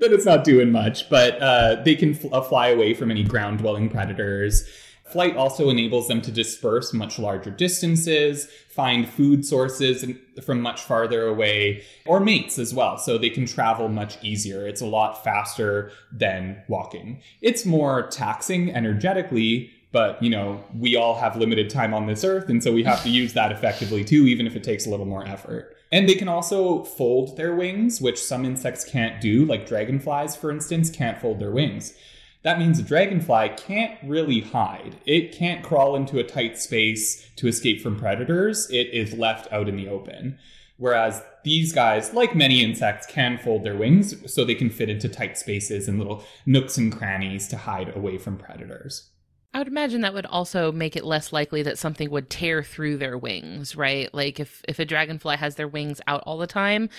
it's not doing much, but uh, they can fl- uh, fly away from any ground dwelling predators. Flight also enables them to disperse much larger distances, find food sources from much farther away, or mates as well. So they can travel much easier. It's a lot faster than walking. It's more taxing energetically, but you know, we all have limited time on this earth, and so we have to use that effectively too, even if it takes a little more effort. And they can also fold their wings, which some insects can't do, like dragonflies, for instance, can't fold their wings. That means a dragonfly can't really hide. It can't crawl into a tight space to escape from predators. It is left out in the open. Whereas these guys, like many insects, can fold their wings so they can fit into tight spaces and little nooks and crannies to hide away from predators. I would imagine that would also make it less likely that something would tear through their wings, right? Like if if a dragonfly has their wings out all the time,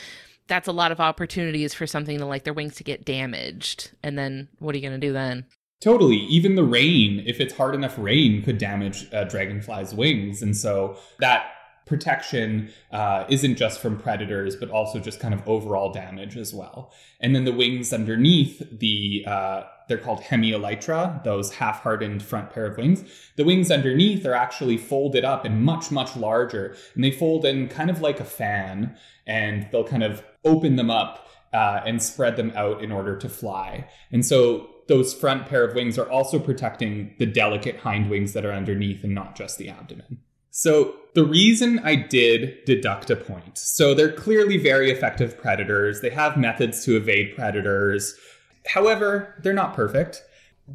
that's a lot of opportunities for something to like their wings to get damaged. And then what are you going to do then? Totally. Even the rain, if it's hard enough rain, could damage a dragonfly's wings. And so that protection uh, isn't just from predators, but also just kind of overall damage as well. And then the wings underneath the uh, they're called hemielytra, those half-hardened front pair of wings. The wings underneath are actually folded up and much, much larger, and they fold in kind of like a fan, and they'll kind of open them up uh, and spread them out in order to fly. And so those front pair of wings are also protecting the delicate hind wings that are underneath and not just the abdomen. So the reason I did deduct a point, so they're clearly very effective predators. They have methods to evade predators. However, they're not perfect.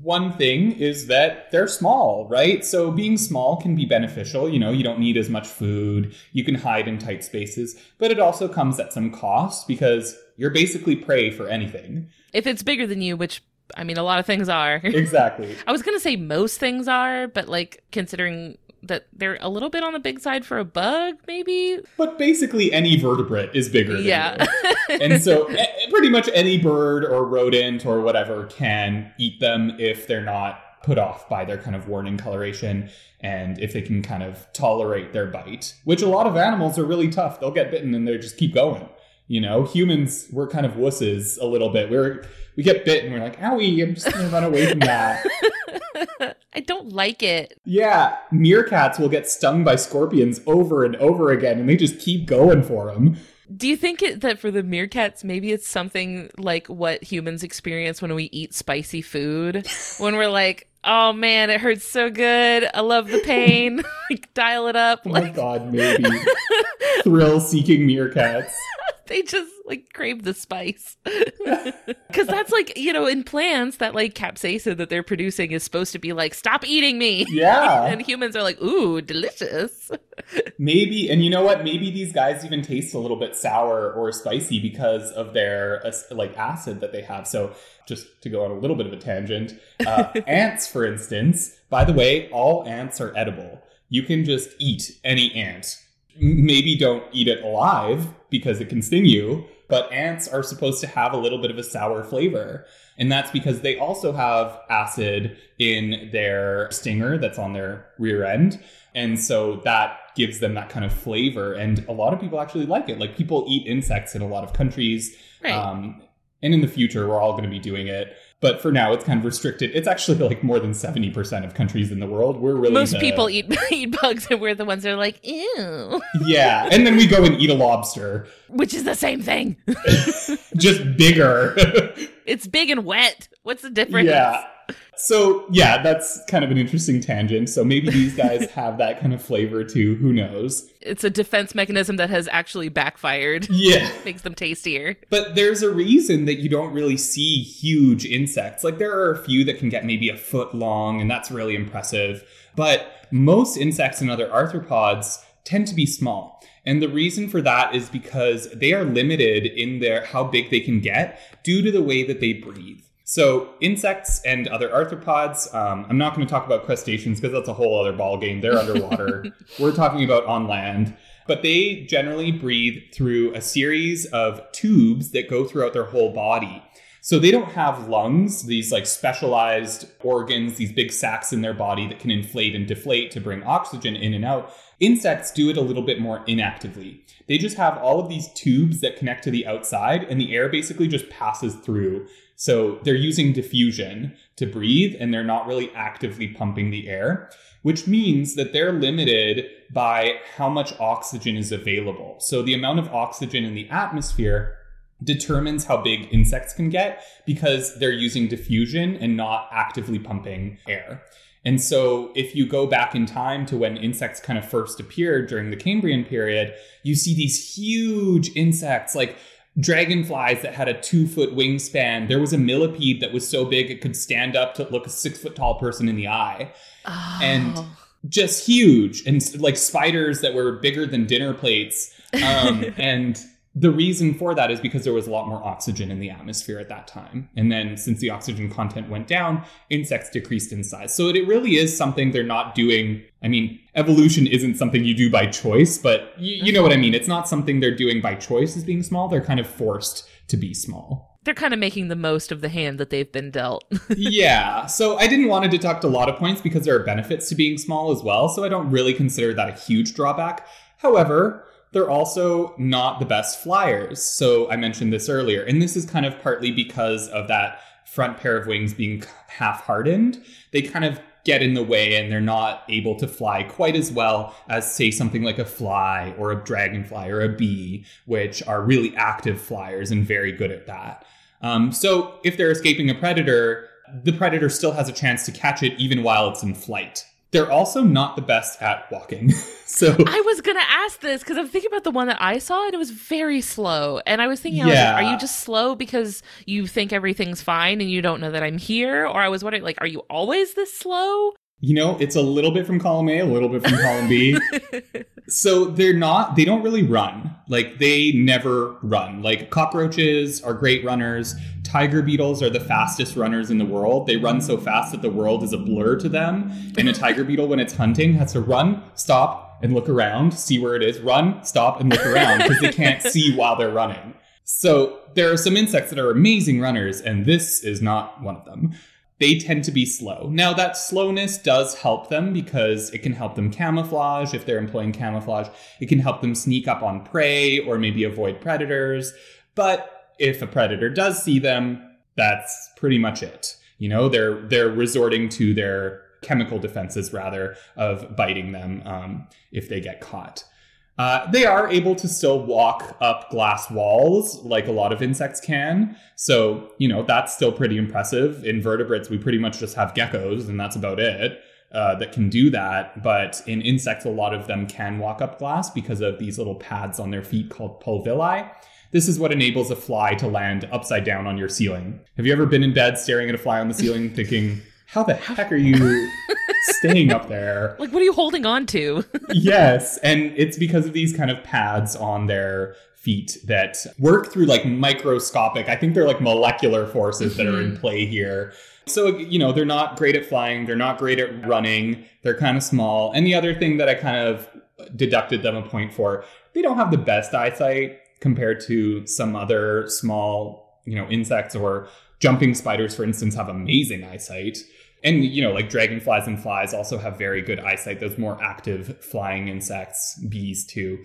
One thing is that they're small, right? So being small can be beneficial. You know, you don't need as much food. You can hide in tight spaces, but it also comes at some cost because you're basically prey for anything. If it's bigger than you, which I mean, a lot of things are. Exactly. I was going to say most things are, but like considering that they're a little bit on the big side for a bug, maybe. But basically, any vertebrate is bigger. Than you. Yeah. and so, pretty much any bird or rodent or whatever can eat them if they're not put off by their kind of warning coloration and if they can kind of tolerate their bite, which a lot of animals are really tough. They'll get bitten and they just keep going. You know, humans, we're kind of wusses a little bit. We're we get bitten, we're like, owie, I'm just gonna run away from that. I don't like it. Yeah, meerkats will get stung by scorpions over and over again, and they just keep going for them. Do you think it, that for the meerkats, maybe it's something like what humans experience when we eat spicy food? when we're like, oh man, it hurts so good. I love the pain. like, dial it up. Oh like... my god, maybe. Thrill seeking meerkats. they just like crave the spice because that's like you know in plants that like capsaicin that they're producing is supposed to be like stop eating me yeah and humans are like ooh delicious maybe and you know what maybe these guys even taste a little bit sour or spicy because of their uh, like acid that they have so just to go on a little bit of a tangent uh, ants for instance by the way all ants are edible you can just eat any ant maybe don't eat it alive because it can sting you, but ants are supposed to have a little bit of a sour flavor. And that's because they also have acid in their stinger that's on their rear end. And so that gives them that kind of flavor. And a lot of people actually like it. Like people eat insects in a lot of countries. Right. Um, and in the future, we're all going to be doing it. But for now, it's kind of restricted. It's actually like more than 70% of countries in the world. We're really. Most the, people eat, eat bugs, and we're the ones that are like, ew. Yeah. And then we go and eat a lobster. Which is the same thing. Just bigger. it's big and wet. What's the difference? Yeah. So yeah, that's kind of an interesting tangent. So maybe these guys have that kind of flavor too. Who knows? It's a defense mechanism that has actually backfired. Yeah. Makes them tastier. But there's a reason that you don't really see huge insects. Like there are a few that can get maybe a foot long, and that's really impressive. But most insects and other arthropods tend to be small. And the reason for that is because they are limited in their how big they can get due to the way that they breathe. So insects and other arthropods. Um, I'm not going to talk about crustaceans because that's a whole other ballgame. They're underwater. We're talking about on land. But they generally breathe through a series of tubes that go throughout their whole body. So they don't have lungs, these like specialized organs, these big sacs in their body that can inflate and deflate to bring oxygen in and out. Insects do it a little bit more inactively. They just have all of these tubes that connect to the outside, and the air basically just passes through. So they're using diffusion to breathe, and they're not really actively pumping the air, which means that they're limited by how much oxygen is available. So the amount of oxygen in the atmosphere determines how big insects can get because they're using diffusion and not actively pumping air. And so, if you go back in time to when insects kind of first appeared during the Cambrian period, you see these huge insects like dragonflies that had a two foot wingspan. There was a millipede that was so big it could stand up to look a six foot tall person in the eye. Oh. And just huge. And like spiders that were bigger than dinner plates. Um, and the reason for that is because there was a lot more oxygen in the atmosphere at that time. And then since the oxygen content went down, insects decreased in size. So it really is something they're not doing. I mean, evolution isn't something you do by choice, but you, you know what I mean. It's not something they're doing by choice as being small. They're kind of forced to be small. They're kind of making the most of the hand that they've been dealt. yeah. So I didn't want to deduct a lot of points because there are benefits to being small as well. So I don't really consider that a huge drawback. However, they're also not the best flyers. So I mentioned this earlier. And this is kind of partly because of that front pair of wings being half hardened. They kind of get in the way and they're not able to fly quite as well as, say, something like a fly or a dragonfly or a bee, which are really active flyers and very good at that. Um, so if they're escaping a predator, the predator still has a chance to catch it even while it's in flight. They're also not the best at walking. so I was gonna ask this because I'm thinking about the one that I saw and it was very slow. And I was thinking, I was like, are you just slow because you think everything's fine and you don't know that I'm here? Or I was wondering, like, are you always this slow? You know, it's a little bit from column A, a little bit from column B. so they're not, they don't really run. Like, they never run. Like, cockroaches are great runners. Tiger beetles are the fastest runners in the world. They run so fast that the world is a blur to them. And a tiger beetle, when it's hunting, has to run, stop, and look around, see where it is, run, stop, and look around because they can't see while they're running. So there are some insects that are amazing runners, and this is not one of them they tend to be slow. Now, that slowness does help them because it can help them camouflage if they're employing camouflage. It can help them sneak up on prey or maybe avoid predators. But if a predator does see them, that's pretty much it. You know, they're they're resorting to their chemical defenses rather of biting them um, if they get caught. Uh, they are able to still walk up glass walls like a lot of insects can. So, you know, that's still pretty impressive. In vertebrates, we pretty much just have geckos, and that's about it. Uh, that can do that, but in insects, a lot of them can walk up glass because of these little pads on their feet called pulvilli. This is what enables a fly to land upside down on your ceiling. Have you ever been in bed staring at a fly on the ceiling thinking, how the heck are you staying up there? Like, what are you holding on to? yes, and it's because of these kind of pads on their feet that work through like microscopic, I think they're like molecular forces that are in mm-hmm. play here. So, you know, they're not great at flying, they're not great at running, they're kind of small. And the other thing that I kind of deducted them a point for, they don't have the best eyesight compared to some other small, you know, insects or jumping spiders, for instance, have amazing eyesight. And, you know, like dragonflies and flies also have very good eyesight. Those more active flying insects, bees too.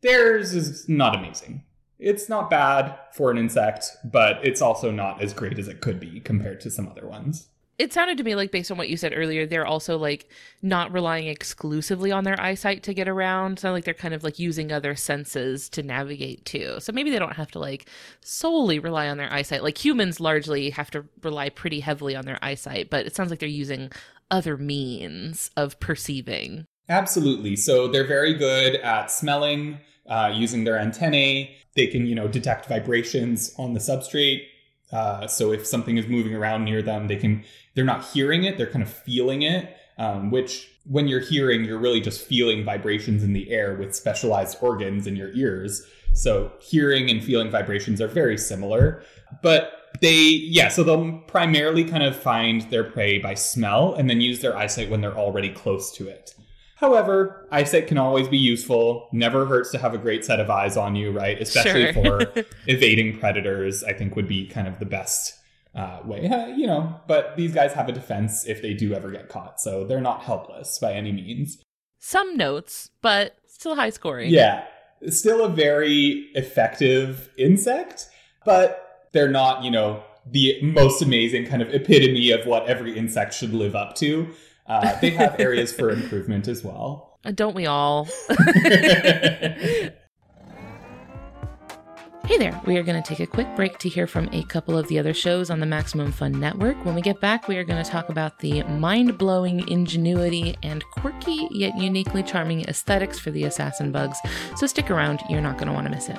Theirs is not amazing. It's not bad for an insect, but it's also not as great as it could be compared to some other ones. It sounded to me like based on what you said earlier they're also like not relying exclusively on their eyesight to get around so like they're kind of like using other senses to navigate too so maybe they don't have to like solely rely on their eyesight like humans largely have to rely pretty heavily on their eyesight but it sounds like they're using other means of perceiving Absolutely. So they're very good at smelling, uh, using their antennae. They can, you know, detect vibrations on the substrate. Uh, so if something is moving around near them, they can. They're not hearing it; they're kind of feeling it. Um, which, when you're hearing, you're really just feeling vibrations in the air with specialized organs in your ears. So hearing and feeling vibrations are very similar, but they yeah so they'll primarily kind of find their prey by smell and then use their eyesight when they're already close to it However, eyesight can always be useful. Never hurts to have a great set of eyes on you, right? Especially Sure. for evading predators, I think would be kind of the best uh, way. You know, but these guys have a defense if they do ever get caught, so they're not helpless by any means. some notes but still high scoring Yeah, still a very effective insect, but they're not, you know, the most amazing kind of epitome of what every insect should live up to. Uh, they have areas for improvement as well. Uh, don't we all Hey there, we are going to take a quick break to hear from a couple of the other shows on the Maximum Fun Network. When we get back, we are going to talk about the mind blowing ingenuity and quirky yet uniquely charming aesthetics for the assassin bugs. So stick around, you're not going to want to miss it.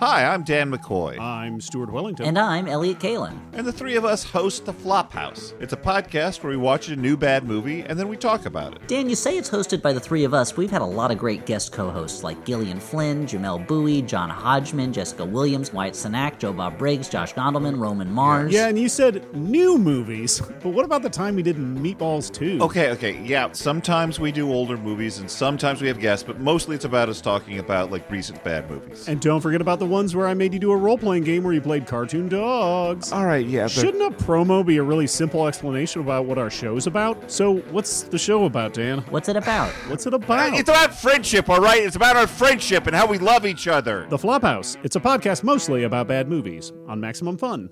Hi, I'm Dan McCoy, I'm Stuart Wellington. And I'm Elliott Kalan. and the three of us host The Flophouse. It's a podcast where we watch a new bad movie and then we talk about it. Dan, you say it's hosted by the three of us. We've had a lot of great guest co hosts like Gillian Flynn, Jamelle Bouie, John Hodgman, Jessica Williams, Wyatt Cenac, Joe Bob Briggs, Josh Gondelman, Roman Mars. yeah, and you said new movies, but what about the time we did Meatballs 2? Okay, okay, yeah, sometimes we do older movies and sometimes we have guests, but mostly it's about us talking about like recent bad movies. And don't forget about the ones where I made you do a role playing game where you played cartoon dogs. All right, yeah. But Shouldn't a promo be a really simple explanation about what our show's about? So, what's the show about, Dan? What's it about? What's it about? it's about friendship, all right? It's about our friendship and how we love each other. the Flophouse. It's a podcast mostly about bad movies on Maximum Fun.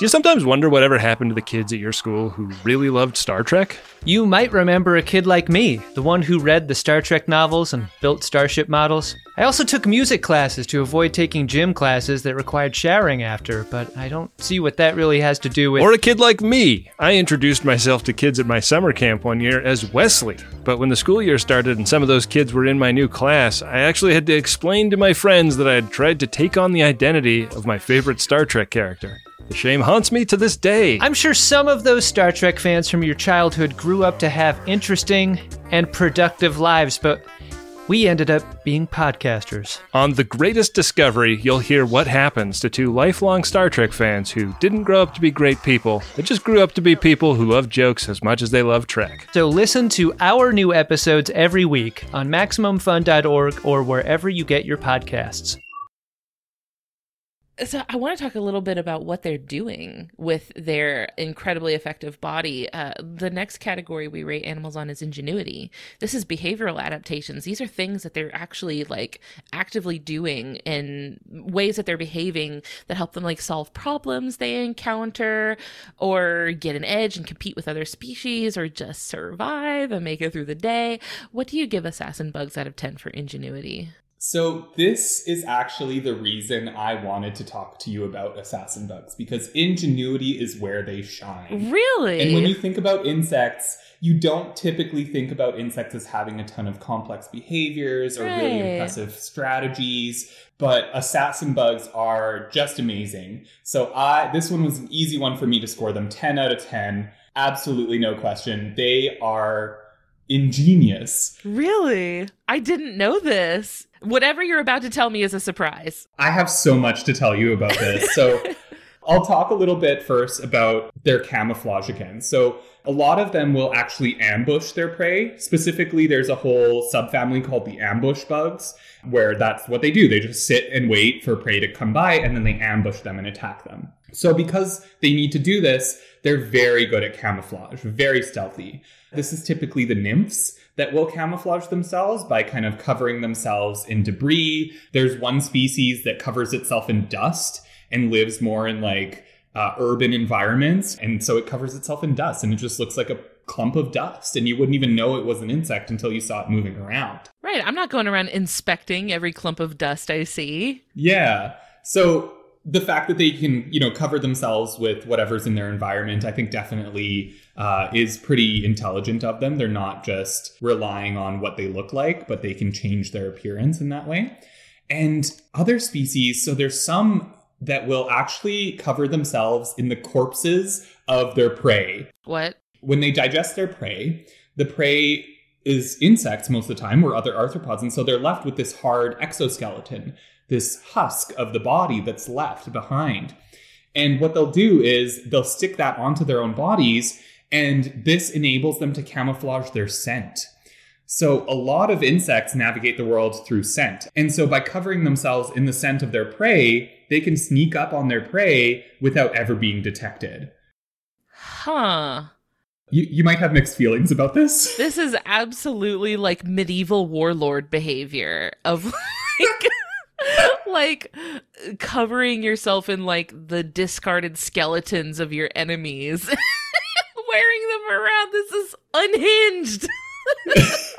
Do you sometimes wonder whatever happened to the kids at your school who really loved Star Trek? You might remember a kid like me, the one who read the Star Trek novels and built starship models. I also took music classes to avoid taking gym classes that required showering after, but I don't see what that really has to do with. Or a kid like me. I introduced myself to kids at my summer camp one year as Wesley. But when the school year started and some of those kids were in my new class, I actually had to explain to my friends that I had tried to take on the identity of my favorite Star Trek character. The shame haunts me to this day. I'm sure some of those Star Trek fans from your childhood grew up to have interesting and productive lives, but we ended up being podcasters. On The Greatest Discovery, you'll hear what happens to two lifelong Star Trek fans who didn't grow up to be great people, but just grew up to be people who love jokes as much as they love Trek. So listen to our new episodes every week on MaximumFun.org or wherever you get your podcasts. So I want to talk a little bit about what they're doing with their incredibly effective body. Uh, the next category we rate animals on is ingenuity. This is behavioral adaptations. These are things that they're actually like actively doing in ways that they're behaving that help them like solve problems they encounter or get an edge and compete with other species or just survive and make it through the day. What do you give assassin bugs out of 10 for ingenuity? So this is actually the reason I wanted to talk to you about assassin bugs because ingenuity is where they shine. Really? And when you think about insects, you don't typically think about insects as having a ton of complex behaviors or really impressive strategies, but assassin bugs are just amazing. So I this one was an easy one for me to score them 10 out of 10. Absolutely no question. They are ingenious. Really? I didn't know this. Whatever you're about to tell me is a surprise. I have so much to tell you about this. So I'll talk a little bit first about their camouflage again. So a lot of them will actually ambush their prey. Specifically, there's a whole subfamily called the ambush bugs, where that's what they do. They just sit and wait for prey to come by and then they ambush them and attack them. So because they need to do this, they're very good at camouflage, very stealthy. This is typically the nymphs that will camouflage themselves by kind of covering themselves in debris. There's one species that covers itself in dust and lives more in like uh, urban environments. And so it covers itself in dust and it just looks like a clump of dust. And you wouldn't even know it was an insect until you saw it moving around. Right. I'm not going around inspecting every clump of dust I see. Yeah. So the fact that they can, you know, cover themselves with whatever's in their environment, I think definitely uh, is pretty intelligent of them. They're not just relying on what they look like, but they can change their appearance in that way. And other species, so there's some that will actually cover themselves in the corpses of their prey What? when they digest their prey, the prey is insects most of the time or other arthropods. And so they're left with this hard exoskeleton, this husk of the body that's left behind. And what they'll do is they'll stick that onto their own bodies, and this enables them to camouflage their scent. So, a lot of insects navigate the world through scent. And so, by covering themselves in the scent of their prey, they can sneak up on their prey without ever being detected. Huh. You, you might have mixed feelings about this. This is absolutely like medieval warlord behavior of like like covering yourself in like the discarded skeletons of your enemies. Wearing them around. This is unhinged.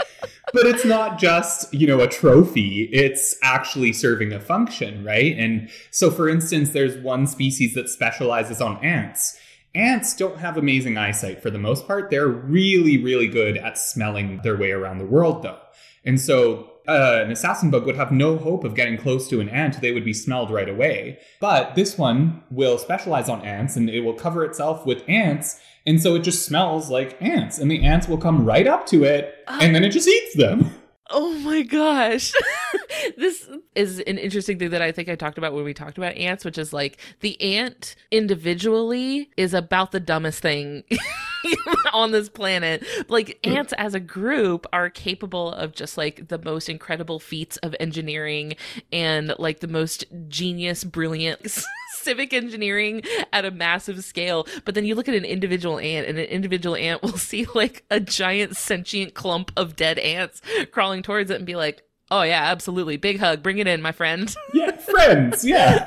but it's not just you know a trophy it's actually serving a function right and so for instance there's one species that specializes on ants ants don't have amazing eyesight for the most part they're really really good at smelling their way around the world though and so uh, an assassin bug would have no hope of getting close to an ant. They would be smelled right away. But this one will specialize on ants and it will cover itself with ants and so it just smells like ants and the ants will come right up to it and then it just eats them. Oh my gosh. this is an interesting thing that I think I talked about when we talked about ants, which is like the ant individually is about the dumbest thing on this planet. Like ants as a group are capable of just like the most incredible feats of engineering and like the most genius, brilliant civic engineering at a massive scale. But then you look at an individual ant, and an individual ant will see like a giant sentient clump of dead ants crawling towards it and be like, Oh yeah, absolutely. Big hug. Bring it in, my friend. Yeah, friends. Yeah.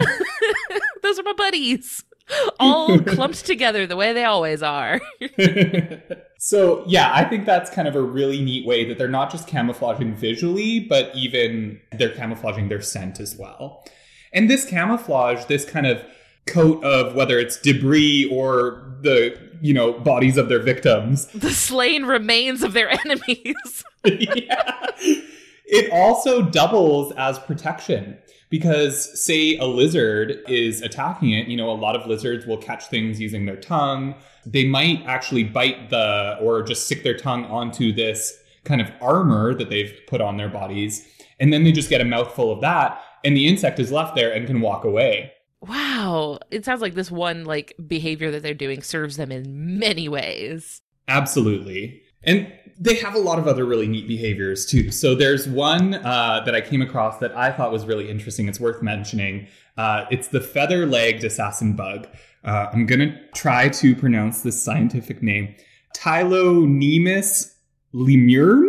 Those are my buddies. All clumped together the way they always are. so, yeah, I think that's kind of a really neat way that they're not just camouflaging visually, but even they're camouflaging their scent as well. And this camouflage, this kind of coat of whether it's debris or the, you know, bodies of their victims, the slain remains of their enemies. yeah. It also doubles as protection because say a lizard is attacking it you know a lot of lizards will catch things using their tongue. They might actually bite the or just stick their tongue onto this kind of armor that they've put on their bodies and then they just get a mouthful of that and the insect is left there and can walk away. Wow. It sounds like this one like behavior that they're doing serves them in many ways. Absolutely. And they have a lot of other really neat behaviors too. So there's one uh, that I came across that I thought was really interesting. It's worth mentioning. Uh, it's the feather-legged assassin bug. Uh, I'm gonna try to pronounce this scientific name: Ptilocnemus lemurm.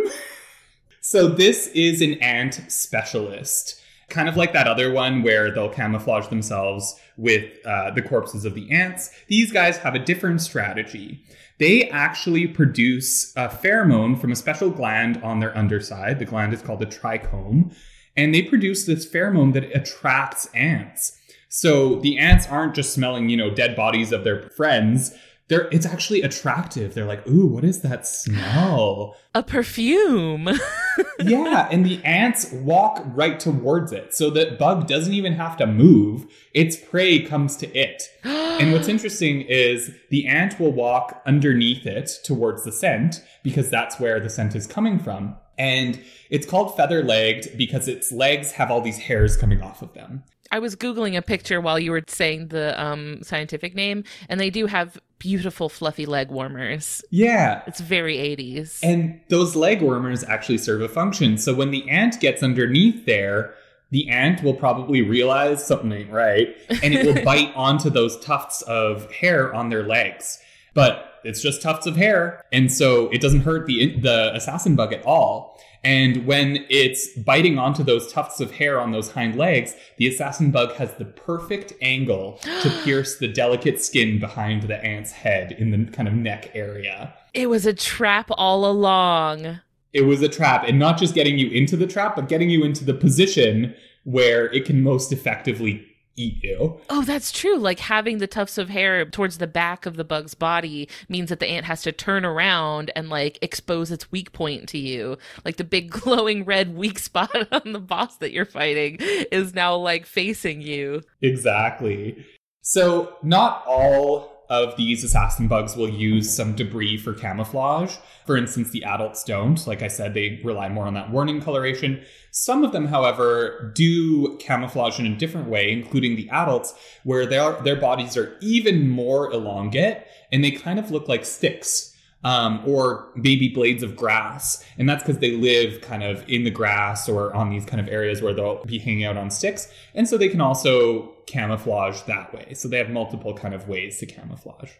so this is an ant specialist, kind of like that other one where they'll camouflage themselves with uh, the corpses of the ants. These guys have a different strategy. They actually produce a pheromone from a special gland on their underside. The gland is called the trichome. And they produce this pheromone that attracts ants. So the ants aren't just smelling, you know, dead bodies of their friends they're it's actually attractive. They're like, ooh, what is that smell? A perfume. yeah, and the ants walk right towards it. So that bug doesn't even have to move. Its prey comes to it. and what's interesting is the ant will walk underneath it towards the scent because that's where the scent is coming from. And it's called feather legged because its legs have all these hairs coming off of them. I was googling a picture while you were saying the um, scientific name, and they do have beautiful fluffy leg warmers. Yeah, it's very 80s. And those leg warmers actually serve a function. So when the ant gets underneath there, the ant will probably realize something ain't right, and it will bite onto those tufts of hair on their legs. But it's just tufts of hair, and so it doesn't hurt the the assassin bug at all. And when it's biting onto those tufts of hair on those hind legs, the assassin bug has the perfect angle to pierce the delicate skin behind the ant's head in the kind of neck area. It was a trap all along. It was a trap, and not just getting you into the trap, but getting you into the position where it can most effectively eat you. Oh, that's true. Like having the tufts of hair towards the back of the bug's body means that the ant has to turn around and like expose its weak point to you. Like the big glowing red weak spot on the boss that you're fighting is now like facing you. Exactly. So, not all of these assassin bugs will use some debris for camouflage. For instance, the adults don't. Like I said, they rely more on that warning coloration. Some of them, however, do camouflage in a different way, including the adults, where their, their bodies are even more elongate and they kind of look like sticks. Um, or maybe blades of grass. And that's because they live kind of in the grass or on these kind of areas where they'll be hanging out on sticks. And so they can also camouflage that way. So they have multiple kind of ways to camouflage.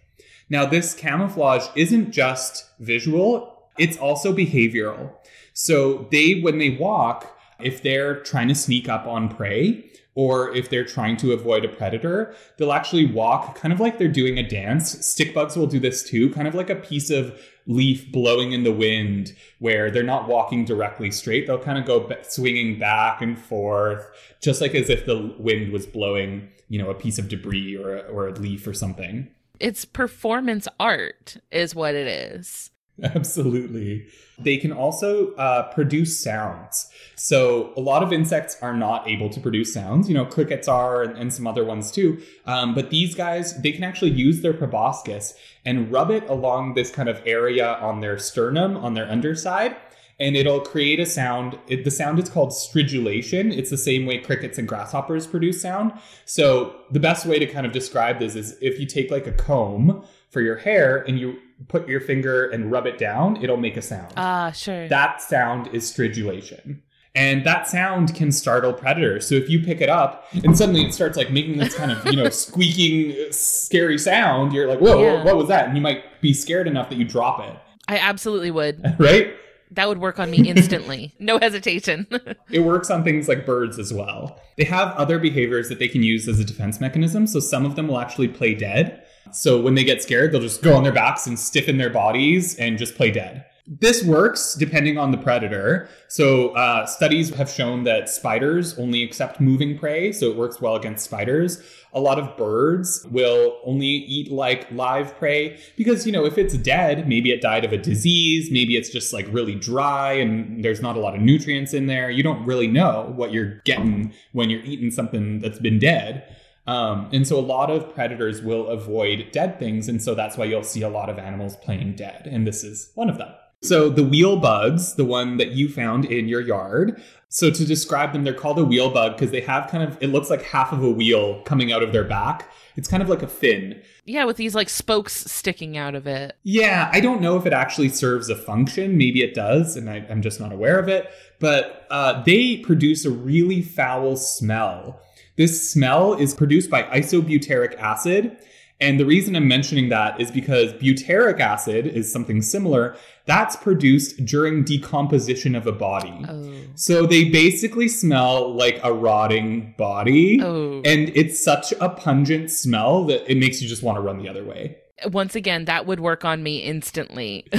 Now, this camouflage isn't just visual, it's also behavioral. So they, when they walk, if they're trying to sneak up on prey, or if they're trying to avoid a predator, they'll actually walk kind of like they're doing a dance. Stick bugs will do this too, kind of like a piece of leaf blowing in the wind where they're not walking directly straight. They'll kind of go swinging back and forth, just like as if the wind was blowing, you know, a piece of debris or a, or a leaf or something. It's performance art, is what it is. Absolutely. They can also uh, produce sounds. So a lot of insects are not able to produce sounds. You know, crickets are, and, and some other ones too. Um, but these guys, they can actually use their proboscis and rub it along this kind of area on their sternum, on their underside, and it'll create a sound. It, the sound is called stridulation. It's the same way crickets and grasshoppers produce sound. So the best way to kind of describe this is if you take like a comb for your hair and you put your finger and rub it down, it'll make a sound. Ah, sure. that sound is stridulation. And that sound can startle predators. So if you pick it up and suddenly it starts like making this kind of, you know, squeaking, scary sound, you're like, whoa, Yeah. what was that? And you might be scared enough that you drop it, I absolutely would. right? That would work on me instantly. no hesitation. It works on things like birds as well. They have other behaviors that they can use as a defense mechanism. So some of them will actually play dead. So when they get scared, they'll just go on their backs and stiffen their bodies and just play dead. This works depending on the predator. So uh, studies have shown that spiders only accept moving prey, so it works well against spiders. A lot of birds will only eat like live prey because, you know, if it's dead, maybe it died of a disease, maybe it's just like really dry and there's not a lot of nutrients in there. You don't really know what you're getting when you're eating something that's been dead. Um, and so a lot of predators will avoid dead things. And so that's why you'll see a lot of animals playing dead. And this is one of them. So the wheel bugs, the one that you found in your yard. So to describe them, they're called a wheel bug because they have kind of, it looks like half of a wheel coming out of their back. It's kind of like a fin. yeah, with these like spokes sticking out of it. Yeah, I don't know if it actually serves a function. Maybe it does, and I, I'm just not aware of it. But uh, they produce a really foul smell. This smell is produced by isobutyric acid. And the reason I'm mentioning that is because butyric acid is something similar. That's produced during decomposition of a body. Oh. So they basically smell like a rotting body. Oh. And it's such a pungent smell that it makes you just want to run the other way. Once again, that would work on me instantly.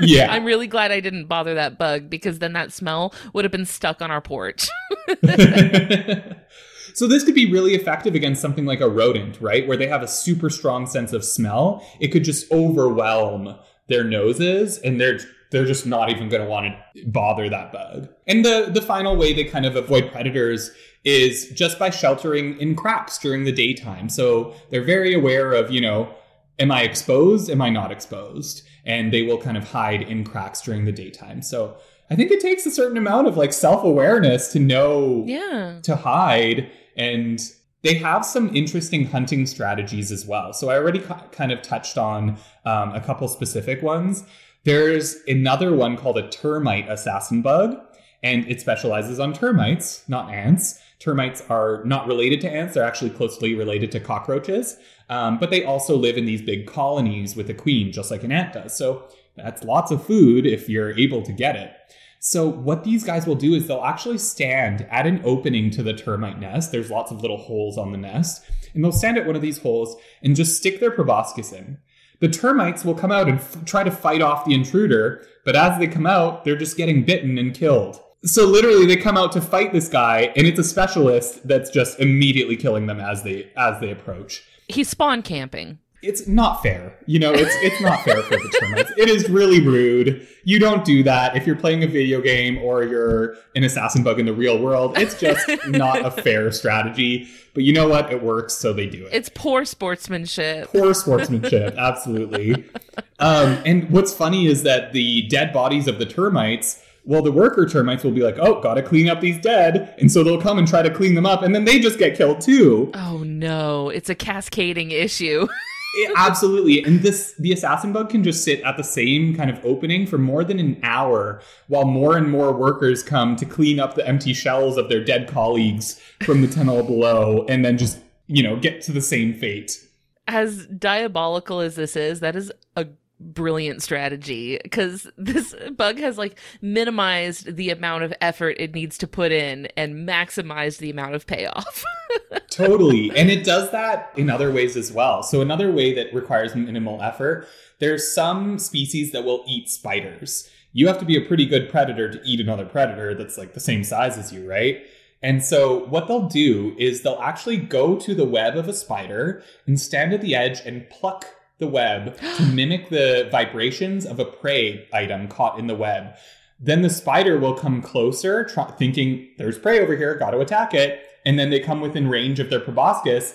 Yeah. I'm really glad I didn't bother that bug because then that smell would have been stuck on our porch. so this could be really effective against something like a rodent, right? Where they have a super strong sense of smell. It could just overwhelm their noses and they're they're just not even going to want to bother that bug. And the the final way they kind of avoid predators is just by sheltering in cracks during the daytime. So they're very aware of, you know, am I exposed? Am I not exposed? And they will kind of hide in cracks during the daytime. So I think it takes a certain amount of like self awareness to know yeah. to hide and they have some interesting hunting strategies as well. So i already ki- kind of touched on um, a couple specific ones. There's another one called a termite assassin bug and it specializes on termites not ants. Termites are not related to ants they're actually closely related to cockroaches. Um, but they also live in these big colonies with a queen just like an ant does. So that's lots of food if you're able to get it so what these guys will do is they'll actually stand at an opening to the termite nest. There's lots of little holes on the nest, and they'll stand at one of these holes and just stick their proboscis in. The termites will come out and f- try to fight off the intruder, but as they come out, they're just getting bitten and killed. So literally they come out to fight this guy and it's a specialist that's just immediately killing them as they as they approach He's spawn camping. It's not fair. You know, it's it's not fair for the termites. It is really rude. You don't do that if you're playing a video game or you're an assassin bug in the real world. It's just not a fair strategy. But you know what? It works, so they do it. It's poor sportsmanship. Poor sportsmanship, absolutely. Um, and what's funny is that the dead bodies of the termites, well, the worker termites will be like, "Oh, gotta clean up these dead," and so they'll come and try to clean them up, and then they just get killed too. Oh no, it's a cascading issue. It- absolutely. And this the assassin bug can just sit at the same kind of opening for more than an hour while more and more workers come to clean up the empty shells of their dead colleagues from the tunnel below and then just, you know, get to the same fate. as diabolical as this is, that is a brilliant strategy because this bug has like minimized the amount of effort it needs to put in and maximized the amount of payoff. totally. And it does that in other ways as well. So another way that requires minimal effort, there's some species that will eat spiders. You have to be a pretty good predator to eat another predator that's like the same size as you, right? And so what they'll do is they'll actually go to the web of a spider and stand at the edge and pluck the web to mimic the vibrations of a prey item caught in the web. Then the spider will come closer, try- thinking there's prey over here, got to attack it. And then they come within range of their proboscis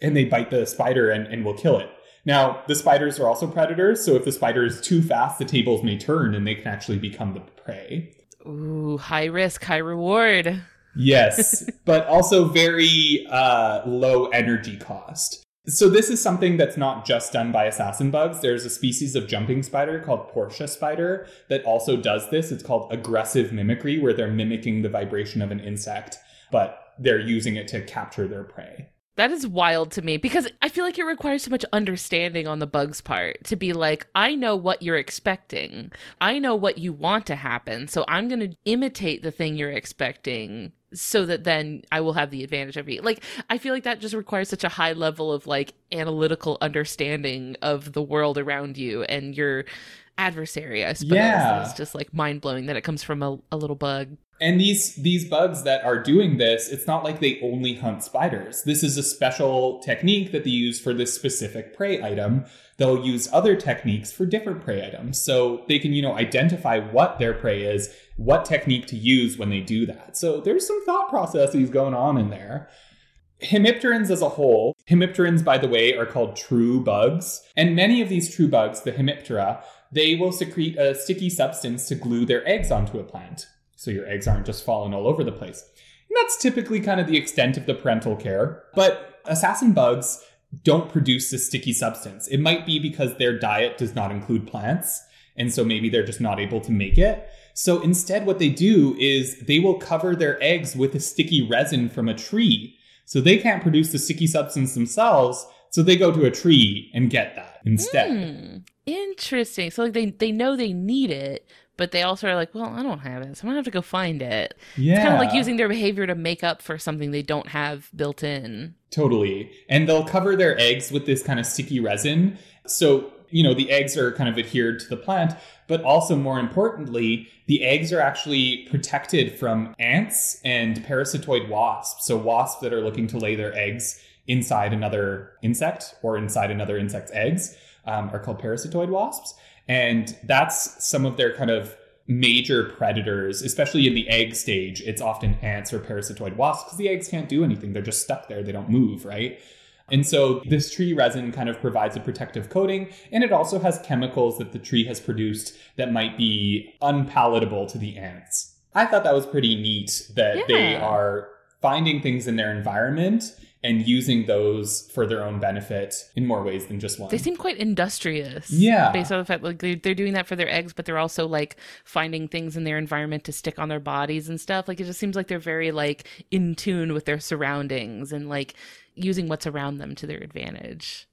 and they bite the spider and, and will kill it. Now, the spiders are also predators, so if the spider is too fast, the tables may turn and they can actually become the prey. Ooh, high risk, high reward. Yes, but also very uh, low energy cost. So this is something that's not just done by assassin bugs. There's a species of jumping spider called Portia spider that also does this. It's called aggressive mimicry, where they're mimicking the vibration of an insect, but they're using it to capture their prey. That is wild to me because I feel like it requires so much understanding on the bug's part to be like, I know what you're expecting. I know what you want to happen. So I'm going to imitate the thing you're expecting so that then I will have the advantage of you. Like, I feel like that just requires such a high level of like analytical understanding of the world around you and your adversary, I suppose. Yeah. It's just like mind blowing that it comes from a, a little bug. And these these bugs that are doing this, it's not like they only hunt spiders. This is a special technique that they use for this specific prey item. They'll use other techniques for different prey items. So they can, you know, identify what their prey is, what technique to use when they do that. So there's some thought processes going on in there. Hemipterans as a whole, hemipterans, by the way, are called true bugs. And many of these true bugs, the hemiptera, they will secrete a sticky substance to glue their eggs onto a plant. So your eggs aren't just falling all over the place. And that's typically kind of the extent of the parental care. But assassin bugs don't produce this sticky substance. It might be because their diet does not include plants. And so maybe they're just not able to make it. So instead, what they do is they will cover their eggs with a sticky resin from a tree. So they can't produce the sticky substance themselves. So they go to a tree and get that instead. Hmm. Interesting. So like they they know they need it, but they also are like, well, I don't have it, so I'm gonna have to go find it. Yeah. It's kind of like using their behavior to make up for something they don't have built in. Totally. And they'll cover their eggs with this kind of sticky resin. So, you know, the eggs are kind of adhered to the plant, but also more importantly, the eggs are actually protected from ants and parasitoid wasps. So, wasps that are looking to lay their eggs inside another insect or inside another insect's eggs um, are called parasitoid wasps. And that's some of their kind of major predators, especially in the egg stage. It's often ants or parasitoid wasps because the eggs can't do anything. They're just stuck there. They don't move, right? And so this tree resin kind of provides a protective coating, and it also has chemicals that the tree has produced that might be unpalatable to the ants. I thought that was pretty neat that they are finding things in their environment and using those for their own benefit in more ways than just one. They seem quite industrious. Yeah. Based on the fact like they're, they're doing that for their eggs, but they're also like finding things in their environment to stick on their bodies and stuff. Like it just seems like they're very like in tune with their surroundings and like using what's around them to their advantage.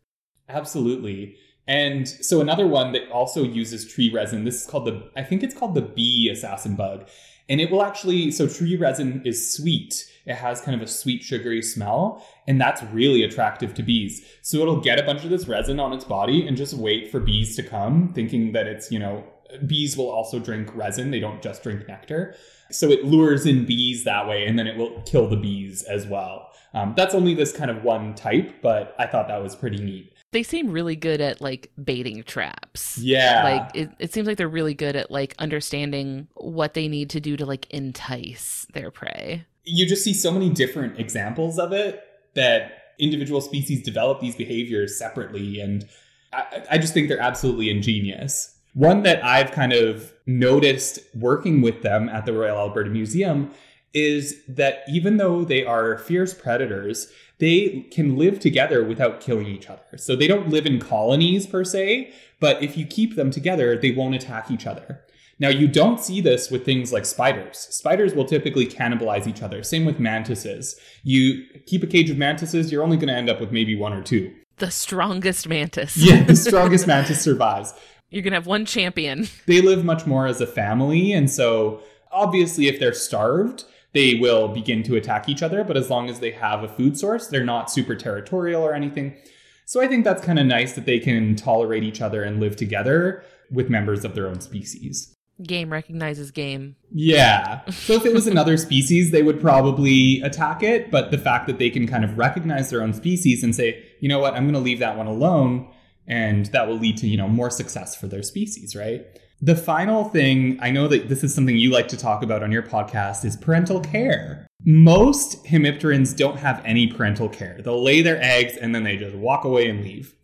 Absolutely. And so another one that also uses tree resin, this is called the, I think it's called the bee assassin bug. And it will actually, so tree resin is sweet. It has kind of a sweet, sugary smell. And that's really attractive to bees. So it'll get a bunch of this resin on its body and just wait for bees to come, thinking that it's, you know, bees will also drink resin. They don't just drink nectar. So it lures in bees that way, and then it will kill the bees as well. Um, that's only this kind of one type, but I thought that was pretty neat. They seem really good at like baiting traps. Yeah. Like it, it seems like they're really good at like understanding what they need to do to like entice their prey. you just see so many different examples of it that individual species develop these behaviors separately and I, I just think they're absolutely ingenious one that i've kind of noticed working with them at the royal alberta museum is that even though they are fierce predators they can live together without killing each other so they don't live in colonies per se but if you keep them together they won't attack each other now, you don't see this with things like spiders. Spiders will typically cannibalize each other. Same with mantises. You keep a cage of mantises, you're only going to end up with maybe one or two. The strongest mantis. Yeah, the strongest mantis survives. You're gonna have one champion. They live much more as a family, and so obviously, if they're starved, they will begin to attack each other. But as long as they have a food source, they're not super territorial or anything. So I think that's kind of nice that they can tolerate each other and live together with members of their own species. Game recognizes game. Yeah. So if it was another species, they would probably attack it. But the fact that they can kind of recognize their own species and say, you know what, I'm going to leave that one alone, and that will lead to, you know, more success for their species, right? The final thing, I know that this is something you like to talk about on your podcast, is parental care. Most hemipterans don't have any parental care. They'll lay their eggs and then they just walk away and leave.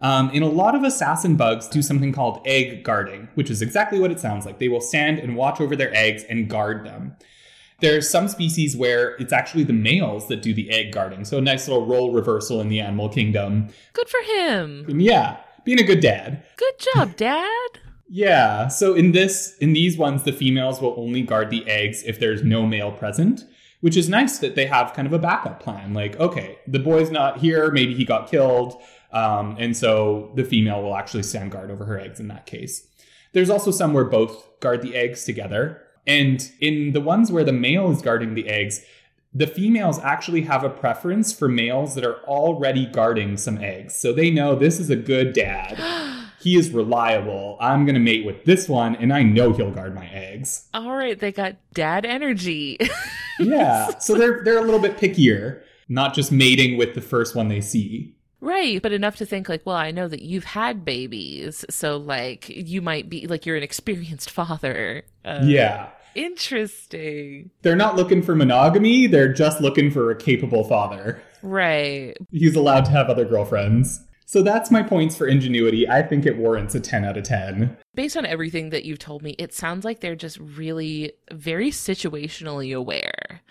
Um, and a lot of assassin bugs do something called egg guarding, which is exactly what it sounds like. They will stand and watch over their eggs and guard them. There are some species where it's actually the males that do the egg guarding. So a nice little role reversal in the animal kingdom. Good for him. Yeah, being a good dad. Good job, Dad. Yeah. So in this in these ones the females will only guard the eggs if there's no male present, which is nice that they have kind of a backup plan. Like, okay, the boy's not here, maybe he got killed, um, and so the female will actually stand guard over her eggs in that case. There's also some where both guard the eggs together. And in the ones where the male is guarding the eggs, the females actually have a preference for males that are already guarding some eggs. So they know this is a good dad. he is reliable. I'm going to mate with this one, and I know he'll guard my eggs. All right, they got dad energy. yeah. So they're they're a little bit pickier, not just mating with the first one they see. Right, but enough to think like, well, I know that you've had babies, so like you might be like you're an experienced father. Uh, yeah. Interesting. They're not looking for monogamy, they're just looking for a capable father. Right. He's allowed to have other girlfriends. So that's my points for ingenuity. I think it warrants a 10 out of 10. Based on everything that you've told me, it sounds like they're just really very situationally aware.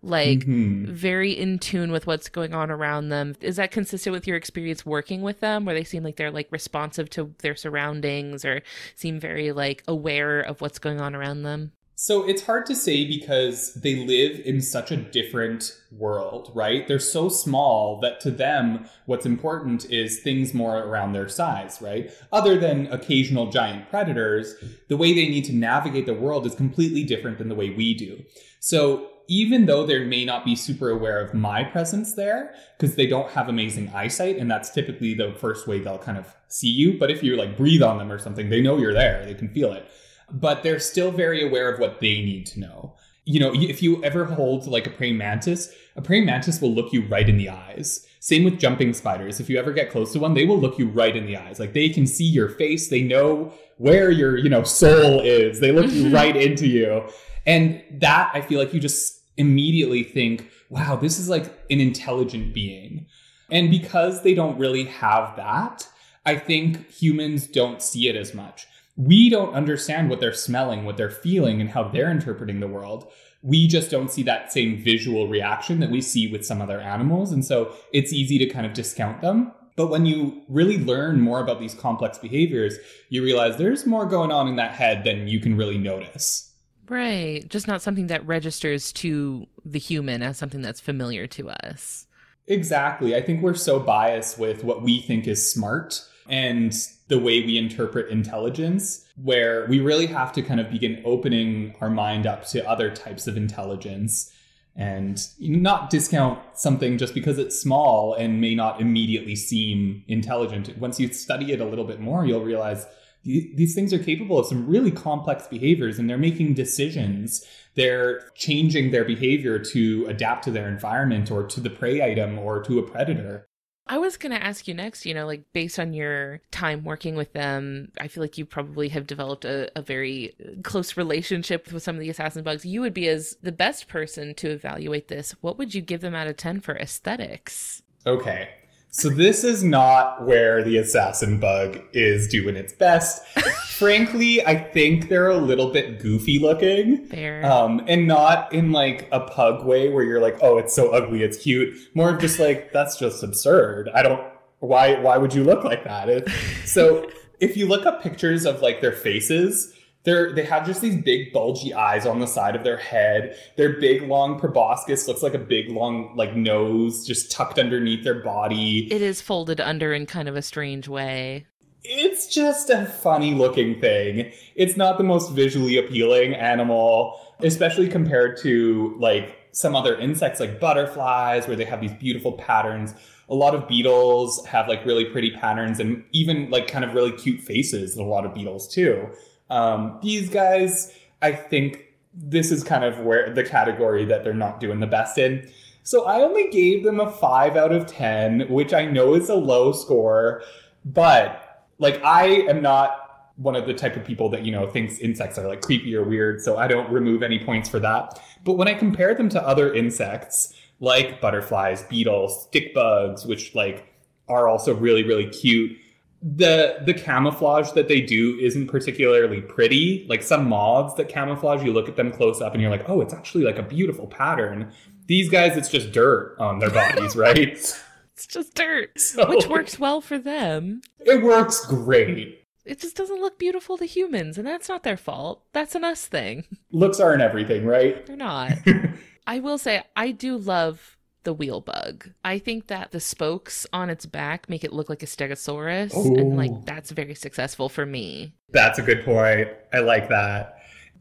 Like Mhm. very in tune with what's going on around them. Is that consistent with your experience working with them where they seem like they're like responsive to their surroundings or seem very like aware of what's going on around them? So it's hard to say because they live in such a different world, right? They're so small that to them, what's important is things more around their size, right? Other than occasional giant predators, the way they need to navigate the world is completely different than the way we do. So even though they may not be super aware of my presence there, because they don't have amazing eyesight, and that's typically the first way they'll kind of see you. But if you like breathe on them or something, they know you're there, they can feel it but they're still very aware of what they need to know. You know, if you ever hold like a praying mantis, a praying mantis will look you right in the eyes. Same with jumping spiders. If you ever get close to one, they will look you right in the eyes. Like they can see your face, they know where your, you know, soul is. They look you right into you. And that I feel like you just immediately think, wow, this is like an intelligent being. And because they don't really have that, I think humans don't see it as much we don't understand what they're smelling, what they're feeling, and how they're interpreting the world. We just don't see that same visual reaction that we see with some other animals. And so it's easy to kind of discount them. But when you really learn more about these complex behaviors, you realize there's more going on in that head than you can really notice. Right. Just not something that registers to the human as something that's familiar to us. Exactly. I think we're so biased with what we think is smart and the way we interpret intelligence, where we really have to kind of begin opening our mind up to other types of intelligence and not discount something just because it's small and may not immediately seem intelligent. Once you study it a little bit more, you'll realize these things are capable of some really complex behaviors and they're making decisions. They're changing their behavior to adapt to their environment or to the prey item or to a predator. I was going to ask you next, you know, like based on your time working with them, I feel like you probably have developed a, a, very uh, close relationship with some of the assassin bugs. You would be as the best person to evaluate this. What would you give them out of 10 for aesthetics? Okay. So this is not where the assassin bug is doing its best. Frankly, I think they're a little bit goofy looking. Fair. Um, and not in like a pug way where you're like, oh, it's so ugly, it's cute. More of just like, that's just absurd. I don't why why would you look like that? It, so if you look up pictures of like their faces, they're they have just these big bulgy eyes on the side of their head. Their big long proboscis looks like a big long like nose just tucked underneath their body. It is folded under in kind of a strange way. It's just a funny looking thing. It's not the most visually appealing animal, especially compared to like some other insects like butterflies where they have these beautiful patterns. A lot of beetles have like really pretty patterns and even like kind of really cute faces. A lot of beetles too. Um, these guys, I think this is kind of where the category that they're not doing the best in. So I only gave them a five out of 10, which I know is a low score, but like I am not one of the type of people that, you know, thinks insects are like creepy or weird. So I don't remove any points for that. But when I compare them to other insects like butterflies, beetles, stick bugs, which like are also really, really cute, the the camouflage that they do isn't particularly pretty. Like some moths that camouflage, you look at them close up and you're like, oh, it's actually like a beautiful pattern. These guys, it's just dirt on their bodies, right? It's just dirt, So- which works well for them. It works great. It just doesn't look beautiful to humans, and that's not their fault. That's an us thing. Looks aren't everything, right? They're not. I will say, I do love the wheel bug. I think that the spokes on its back make it look like a stegosaurus, and like that's very successful for me. That's a good point. I like that.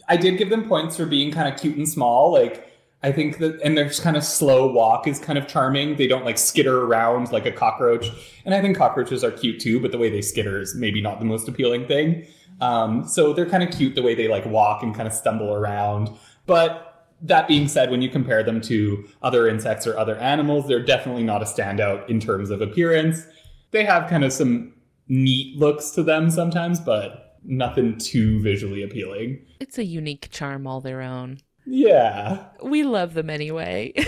I did give them points for being kind of cute and small. Like, I think that, and their kind of slow walk is kind of charming. They don't like skitter around like a cockroach. And I think cockroaches are cute too, but the way they skitter is maybe not the most appealing thing. Um, so they're kind of cute the way they like walk and kind of stumble around. But that being said, when you compare them to other insects or other animals, they're definitely not a standout in terms of appearance. They have kind of some neat looks to them sometimes, but nothing too visually appealing. It's a unique charm all their own. Yeah. We love them anyway.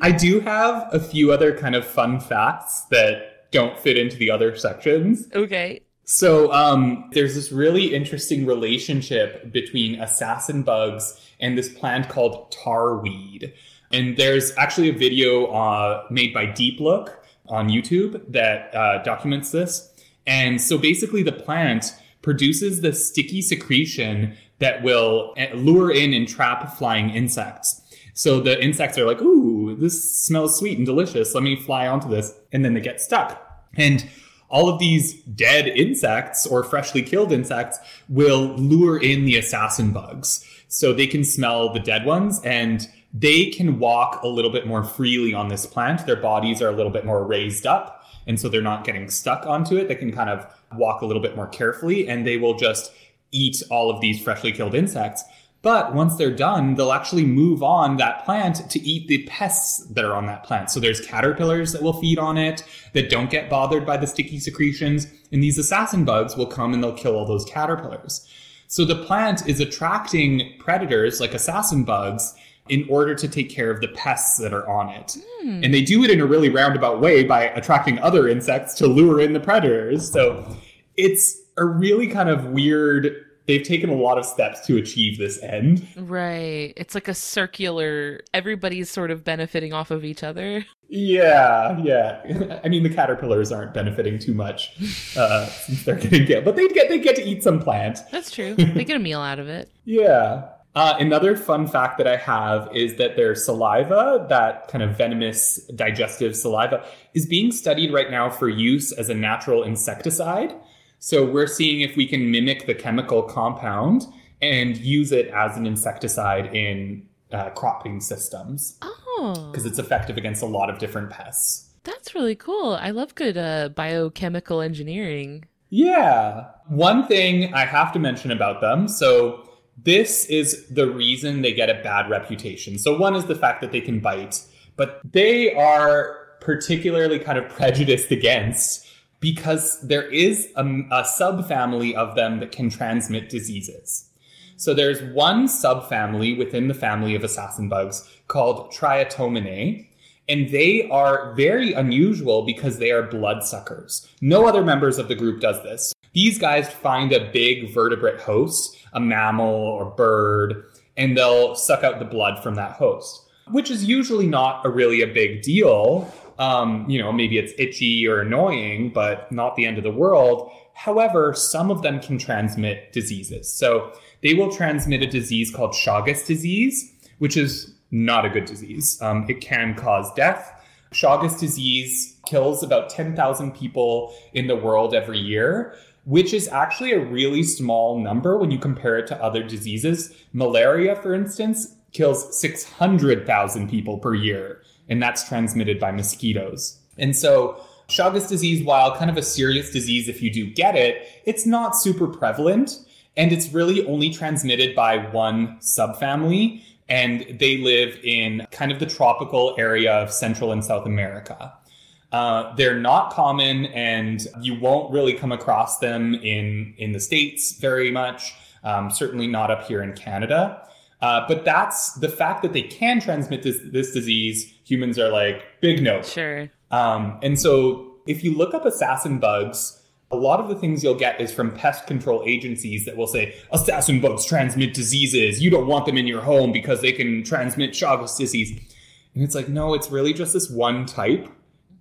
I do have a few other kind of fun facts that don't fit into the other sections. okay. So, um, there's this really interesting relationship between assassin bugs and this plant called tarweed. And there's actually a video uh, made by Deep Look on YouTube that uh, documents this. And so basically, the plant produces the sticky secretion that will uh, lure in and trap flying insects. So the insects are like, ooh, this smells sweet and delicious. Let me fly onto this. And then they get stuck. And all of these dead insects or freshly killed insects will lure in the assassin bugs. So they can smell the dead ones and they can walk a little bit more freely on this plant. Their bodies are a little bit more raised up. And so they're not getting stuck onto it. They can kind of walk a little bit more carefully and they will just eat all of these freshly killed insects. But once they're done, they'll actually move on that plant to eat the pests that are on that plant. So there's caterpillars that will feed on it that don't get bothered by the sticky secretions. And these assassin bugs will come and they'll kill all those caterpillars. So the plant is attracting predators like assassin bugs in order to take care of the pests that are on it. Hmm. And they do it in a really roundabout way by attracting other insects to lure in the predators. So it's a really kind of weird they've taken a lot of steps to achieve this end. Right. It's like a circular, everybody's sort of benefiting off of each other. Yeah, yeah. I mean, the caterpillars aren't benefiting too much uh, since they're getting killed, but they get they get to eat some plant. That's true. they get a meal out of it. Yeah. Uh, another fun fact that I have is that their saliva, that kind of venomous digestive saliva, is being studied right now for use as a natural insecticide. So we're seeing if we can mimic the chemical compound and use it as an insecticide in uh, cropping systems Oh, because it's effective against a lot of different pests. that's really cool. I love good uh, biochemical engineering. Yeah. One thing I have to mention about them. So, this is the reason they get a bad reputation. So, one is the fact that they can bite, but they are particularly kind of prejudiced against because there is a, a subfamily of them that can transmit diseases. So there's one subfamily within the family of assassin bugs called Triatominae, and they are very unusual because they are bloodsuckers. No other members of the group does this. These guys find a big vertebrate host, a mammal or bird, and they'll suck out the blood from that host, which is usually not a really a big deal. Um, you know, maybe it's itchy or annoying, but not the end of the world. However, some of them can transmit diseases. So they will transmit a disease called Chagas disease, which is not a good disease. Um, it can cause death. Chagas disease kills about 10,000 people in the world every year, which is actually a really small number when you compare it to other diseases. Malaria, for instance, kills 600,000 people per year, and that's transmitted by mosquitoes. And so, Chagas disease, while kind of a serious disease if you do get it, it's not super prevalent, and it's really only transmitted by one subfamily, and they live in kind of the tropical area of Central and South America. Uh, they're not common, and you won't really come across them in in the states very much. Um, certainly not up here in Canada. Uh, but that's the fact that they can transmit this this disease. Humans are like big no. Sure. Um, and so if you look up assassin bugs, a lot of the things you'll get is from pest control agencies that will say assassin bugs transmit diseases. You don't want them in your home because they can transmit Chagas disease. And it's like, no, it's really just this one type.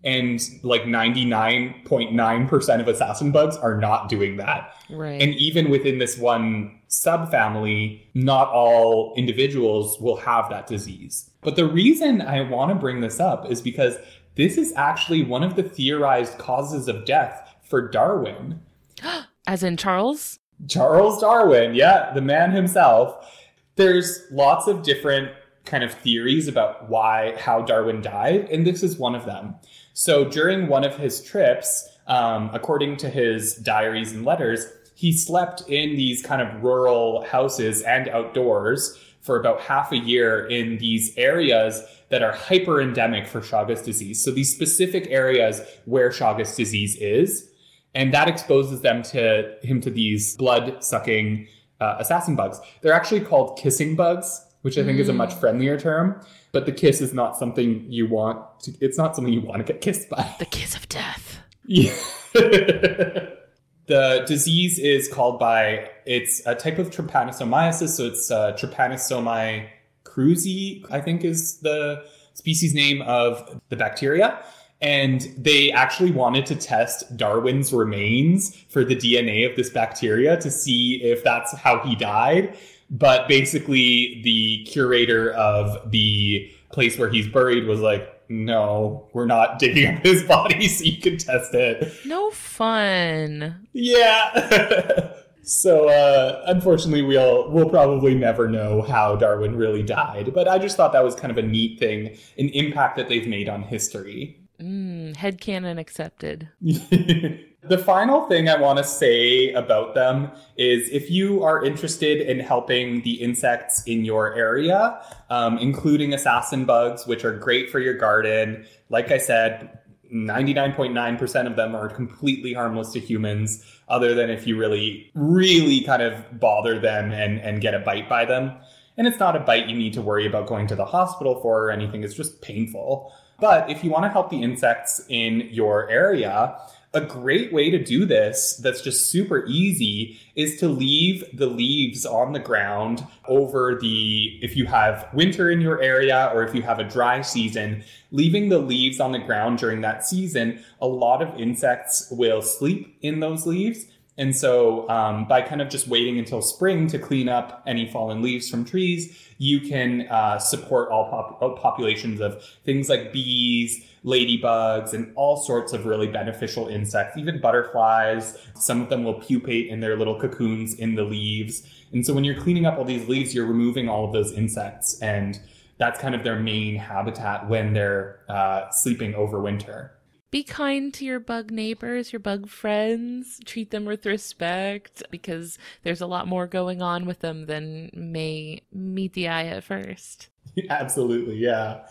And like 99.9% of assassin bugs are not doing that. Right. And even within this one subfamily, not all individuals will have that disease. But the reason I want to bring this up is because this is actually one of the theorized causes of death for Darwin. As in Charles? Charles Darwin, yeah, the man himself. There's lots of different kind of theories about why, how Darwin died, and this is one of them. So during one of his trips, um, according to his diaries and letters, he slept in these kind of rural houses and outdoors for about half a year in these areas that are hyper endemic for Chagas disease. So these specific areas where Chagas disease is, and that exposes them to him to these blood sucking uh, assassin bugs. They're actually called kissing bugs, which I think is a much friendlier term. But the kiss is not something you want. To, it's not something you want to get kissed by. The kiss of death. Yeah. the disease is called by it's a type of trypanosomiasis, so it's uh, Trypanosoma cruzi, I think is the species name of the bacteria. And they actually wanted to test Darwin's remains for the DNA of this bacteria to see if that's how he died. But basically, the curator of the place where he's buried was like, no, we're not digging up his body so you can test it. No fun. Yeah. so uh, unfortunately, we'll we'll probably never know how Darwin really died. But I just thought that was kind of a neat thing, an impact that they've made on history. Mm, headcanon accepted. the final thing I want to say about them is if you are interested in helping the insects in your area, um, including assassin bugs, which are great for your garden, like I said, 99.9% of them are completely harmless to humans, other than if you really, really kind of bother them and, and get a bite by them. And it's not a bite you need to worry about going to the hospital for or anything, it's just painful. But if you want to help the insects in your area, a great way to do this that's just super easy is to leave the leaves on the ground over the if you have winter in your area or if you have a dry season leaving the leaves on the ground during that season a lot of insects will sleep in those leaves. And so, um, by kind of just waiting until spring to clean up any fallen leaves from trees, you can uh, support all, pop- all populations of things like bees, ladybugs, and all sorts of really beneficial insects, even butterflies. Some of them will pupate in their little cocoons in the leaves. And so, when you're cleaning up all these leaves, you're removing all of those insects. And that's kind of their main habitat when they're uh, sleeping over winter. Be kind to your bug neighbors, your bug friends. Treat them with respect because there's a lot more going on with them than may meet the eye at first. Absolutely, yeah.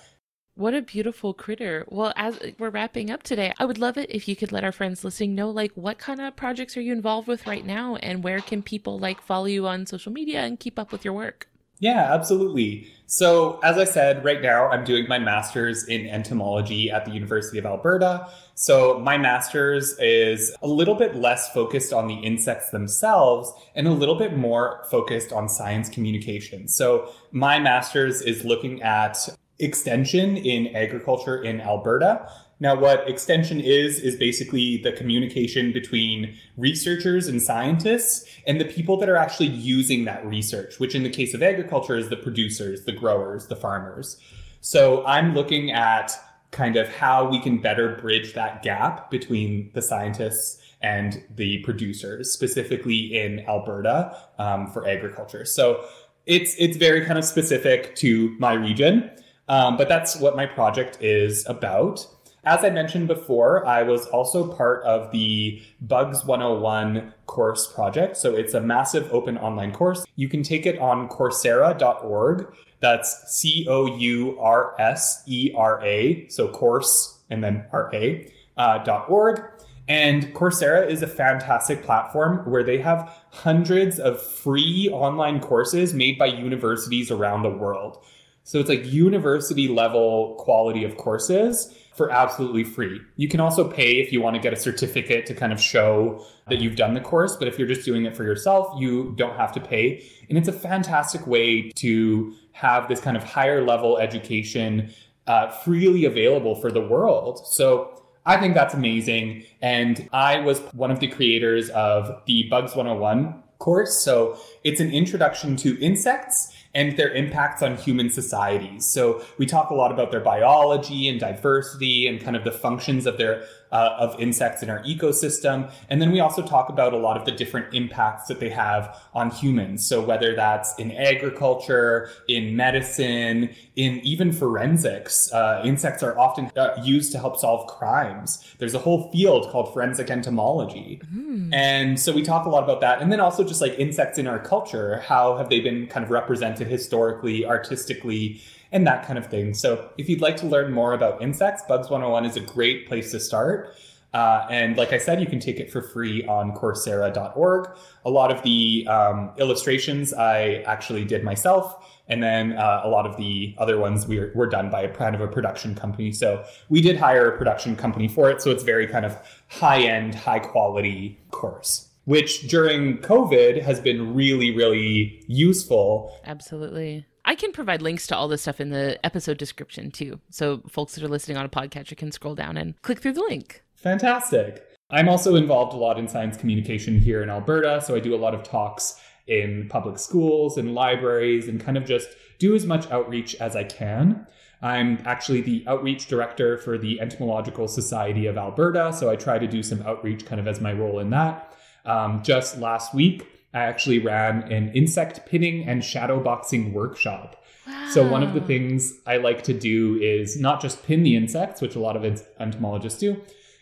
What a beautiful critter. Well, as we're wrapping up today, I would love it if you could let our friends listening know like what kind of projects are you involved with right now and where can people like follow you on social media and keep up with your work? Yeah, absolutely. So, as I said, right now I'm doing my master's in entomology at the University of Alberta. So, my master's is a little bit less focused on the insects themselves and a little bit more focused on science communication. So, my master's is looking at extension in agriculture in Alberta. Now, what extension is, is basically the communication between researchers and scientists and the people that are actually using that research, which in the case of agriculture is the producers, the growers, the farmers. So I'm looking at kind of how we can better bridge that gap between the scientists and the producers, specifically in Alberta um, for agriculture. So it's it's very kind of specific to my region, um, but that's what my project is about. As I mentioned before, I was also part of the Bugs 101 course project. So it's a massive open online course. You can take it on coursera.org. That's C O U R S E R A. So course and then R A uh, dot org. And Coursera is a fantastic platform where they have hundreds of free online courses made by universities around the world. So it's like university level quality of courses for absolutely free. You can also pay if you want to get a certificate to kind of show that you've done the course, but if you're just doing it for yourself, you don't have to pay. And it's a fantastic way to have this kind of higher level education uh, freely available for the world. So I think that's amazing. And I was one of the creators of the Bugs 101 course. So it's an introduction to insects and their impacts on human societies. So we talk a lot about their biology and diversity and kind of the functions of their uh, of insects in our ecosystem. And then we also talk about a lot of the different impacts that they have on humans. So whether that's in agriculture, in medicine, in even forensics, uh, insects are often uh, used to help solve crimes. There's a whole field called forensic entomology. And so we talk a lot about that. And then also just like insects in our culture, how have they been kind of represented historically, artistically, and that kind of thing. So if you'd like to learn more about insects, Bugs 101 is a great place to start. Uh, and like I said, you can take it for free on Coursera.org. A lot of the um, illustrations I actually did myself, and then uh, a lot of the other ones were, were done by a kind of a production company. So we did hire a production company for it. So it's very kind of high end, high quality course. Which during COVID has been really, really useful Absolutely. I can provide links to all this stuff in the episode description too. So folks that are listening on a podcatcher can scroll down and click through the link. Fantastic. I'm also involved a lot in science communication here in Alberta, so I do a lot of talks in public schools and libraries and kind of just do as much outreach as I can. I'm actually the outreach director for the Entomological Society of Alberta, so I try to do some outreach kind of as my role in that. Um, just last week, I actually ran an insect pinning and shadow boxing workshop. So one of the things I like to do is not just pin the insects, which a lot of entomologists do,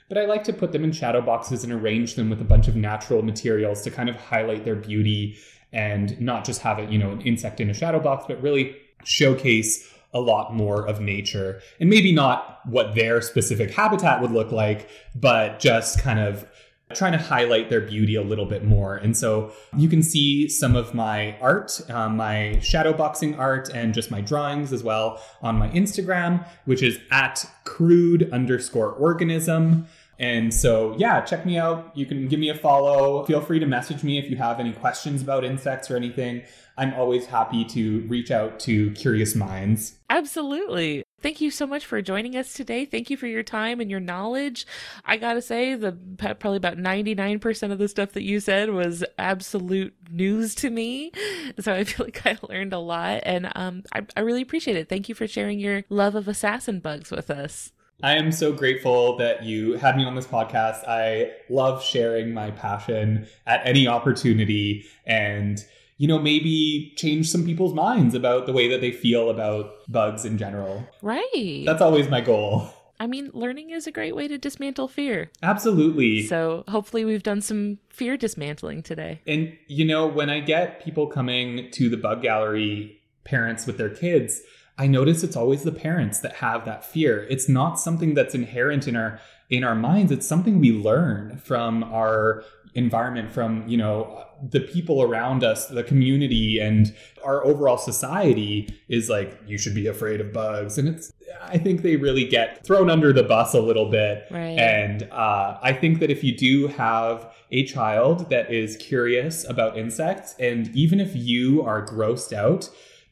but I like to put them in shadow boxes and arrange them with a bunch of natural materials to kind of highlight their beauty and not just have it, you know, an insect in a shadow box, but really showcase a lot more of nature and maybe not what their specific habitat would look like, but just kind of trying to highlight their beauty a little bit more. And so you can see some of my art, um, my shadow boxing art, and just my drawings as well on my Instagram, which is at crude underscore organism. And so, yeah, check me out. You can give me a follow. Feel free to message me if you have any questions about insects or anything. I'm always happy to reach out to curious minds. Absolutely. Thank you so much for joining us today. Thank you for your time and your knowledge. I gotta say, the probably about ninety nine percent of the stuff that you said was absolute news to me. So I feel like I learned a lot, and um, I, I really appreciate it. Thank you for sharing your love of assassin bugs with us. I am so grateful that you had me on this podcast. I love sharing my passion at any opportunity and you know maybe change some people's minds about the way that they feel about bugs in general. Right. That's always my goal. I mean, learning is a great way to dismantle fear. Absolutely. So hopefully, we've done some fear dismantling today. And you know, when I get people coming to the bug gallery, parents with their kids, I notice it's always the parents that have that fear. It's not something that's inherent in our in our minds. It's something we learn from our environment, from you know the people around us, the community, and our overall society. Is like you should be afraid of bugs, and it's. I think they really get thrown under the bus a little bit. Right. And uh, I think that if you do have a child that is curious about insects, and even if you are grossed out,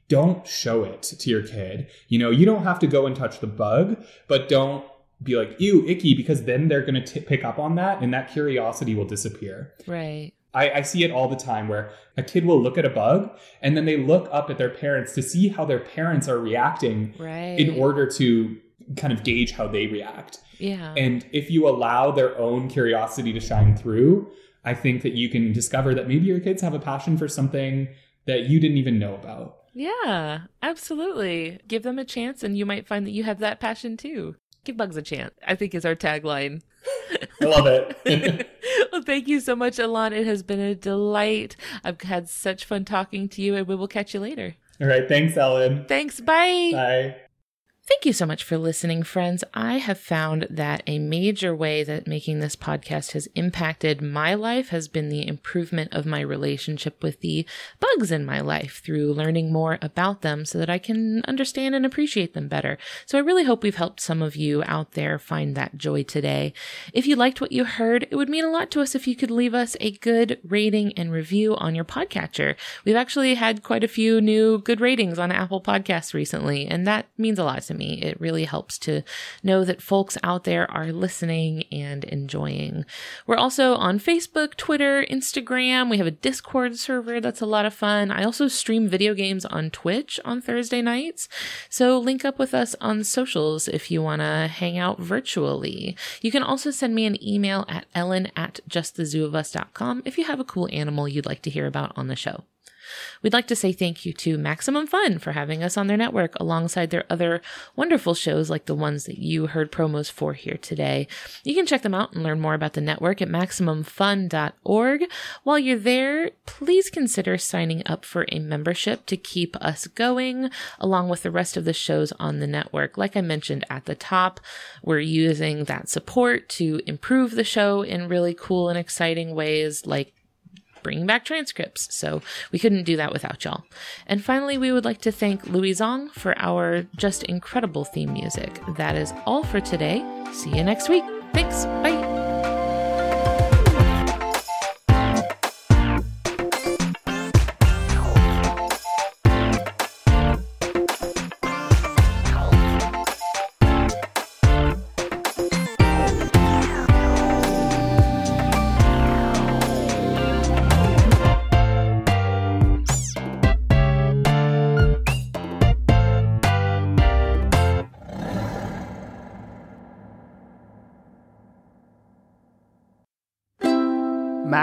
don't show it to your kid. You know, you don't have to go and touch the bug, but don't be like, ew, icky, because then they're going to pick up on that and that curiosity will disappear. Right. I, I see it all the time where a kid will look at a bug and then they look up at their parents to see how their parents are reacting Right. in order to kind of gauge how they react. Yeah. And if you allow their own curiosity to shine through, I think that you can discover that maybe your kids have a passion for something that you didn't even know about. Yeah, absolutely. Give them a chance, and you might find that you have that passion too. Give bugs a chance, I think is our tagline. I love it. well, thank you so much, Ilan. It has been a delight. I've had such fun talking to you, and we will catch you later. All right. Thanks, Ellen. Thanks. Bye. Bye. Thank you so much for listening, friends. I have found that a major way that making this podcast has impacted my life has been the improvement of my relationship with the bugs in my life through learning more about them so that I can understand and appreciate them better. So I really hope we've helped some of you out there find that joy today. If you liked what you heard, it would mean a lot to us if you could leave us a good rating and review on your podcatcher. We've actually had quite a few new good ratings on Apple Podcasts recently, and that means a lot to me. It really helps to know that folks out there are listening and enjoying. We're also on Facebook, Twitter, Instagram. We have a Discord server that's a lot of fun. I also stream video games on Twitch on Thursday nights. So link up with us on socials if you want to hang out virtually. You can also send me an email at ellen at justthezooofus.com if you have a cool animal you'd like to hear about on the show. We'd like to say thank you to Maximum Fun for having us on their network alongside their other wonderful shows like the ones that you heard promos for here today. You can check them out and learn more about the network at MaximumFun.org. While you're there, please consider signing up for a membership to keep us going along with the rest of the shows on the network. Like I mentioned at the top, we're using that support to improve the show in really cool and exciting ways like bringing back transcripts. So we couldn't do that without y'all. And finally, we would like to thank Louie Zong for our just incredible theme music. That is all for today. See you next week. Thanks. Bye.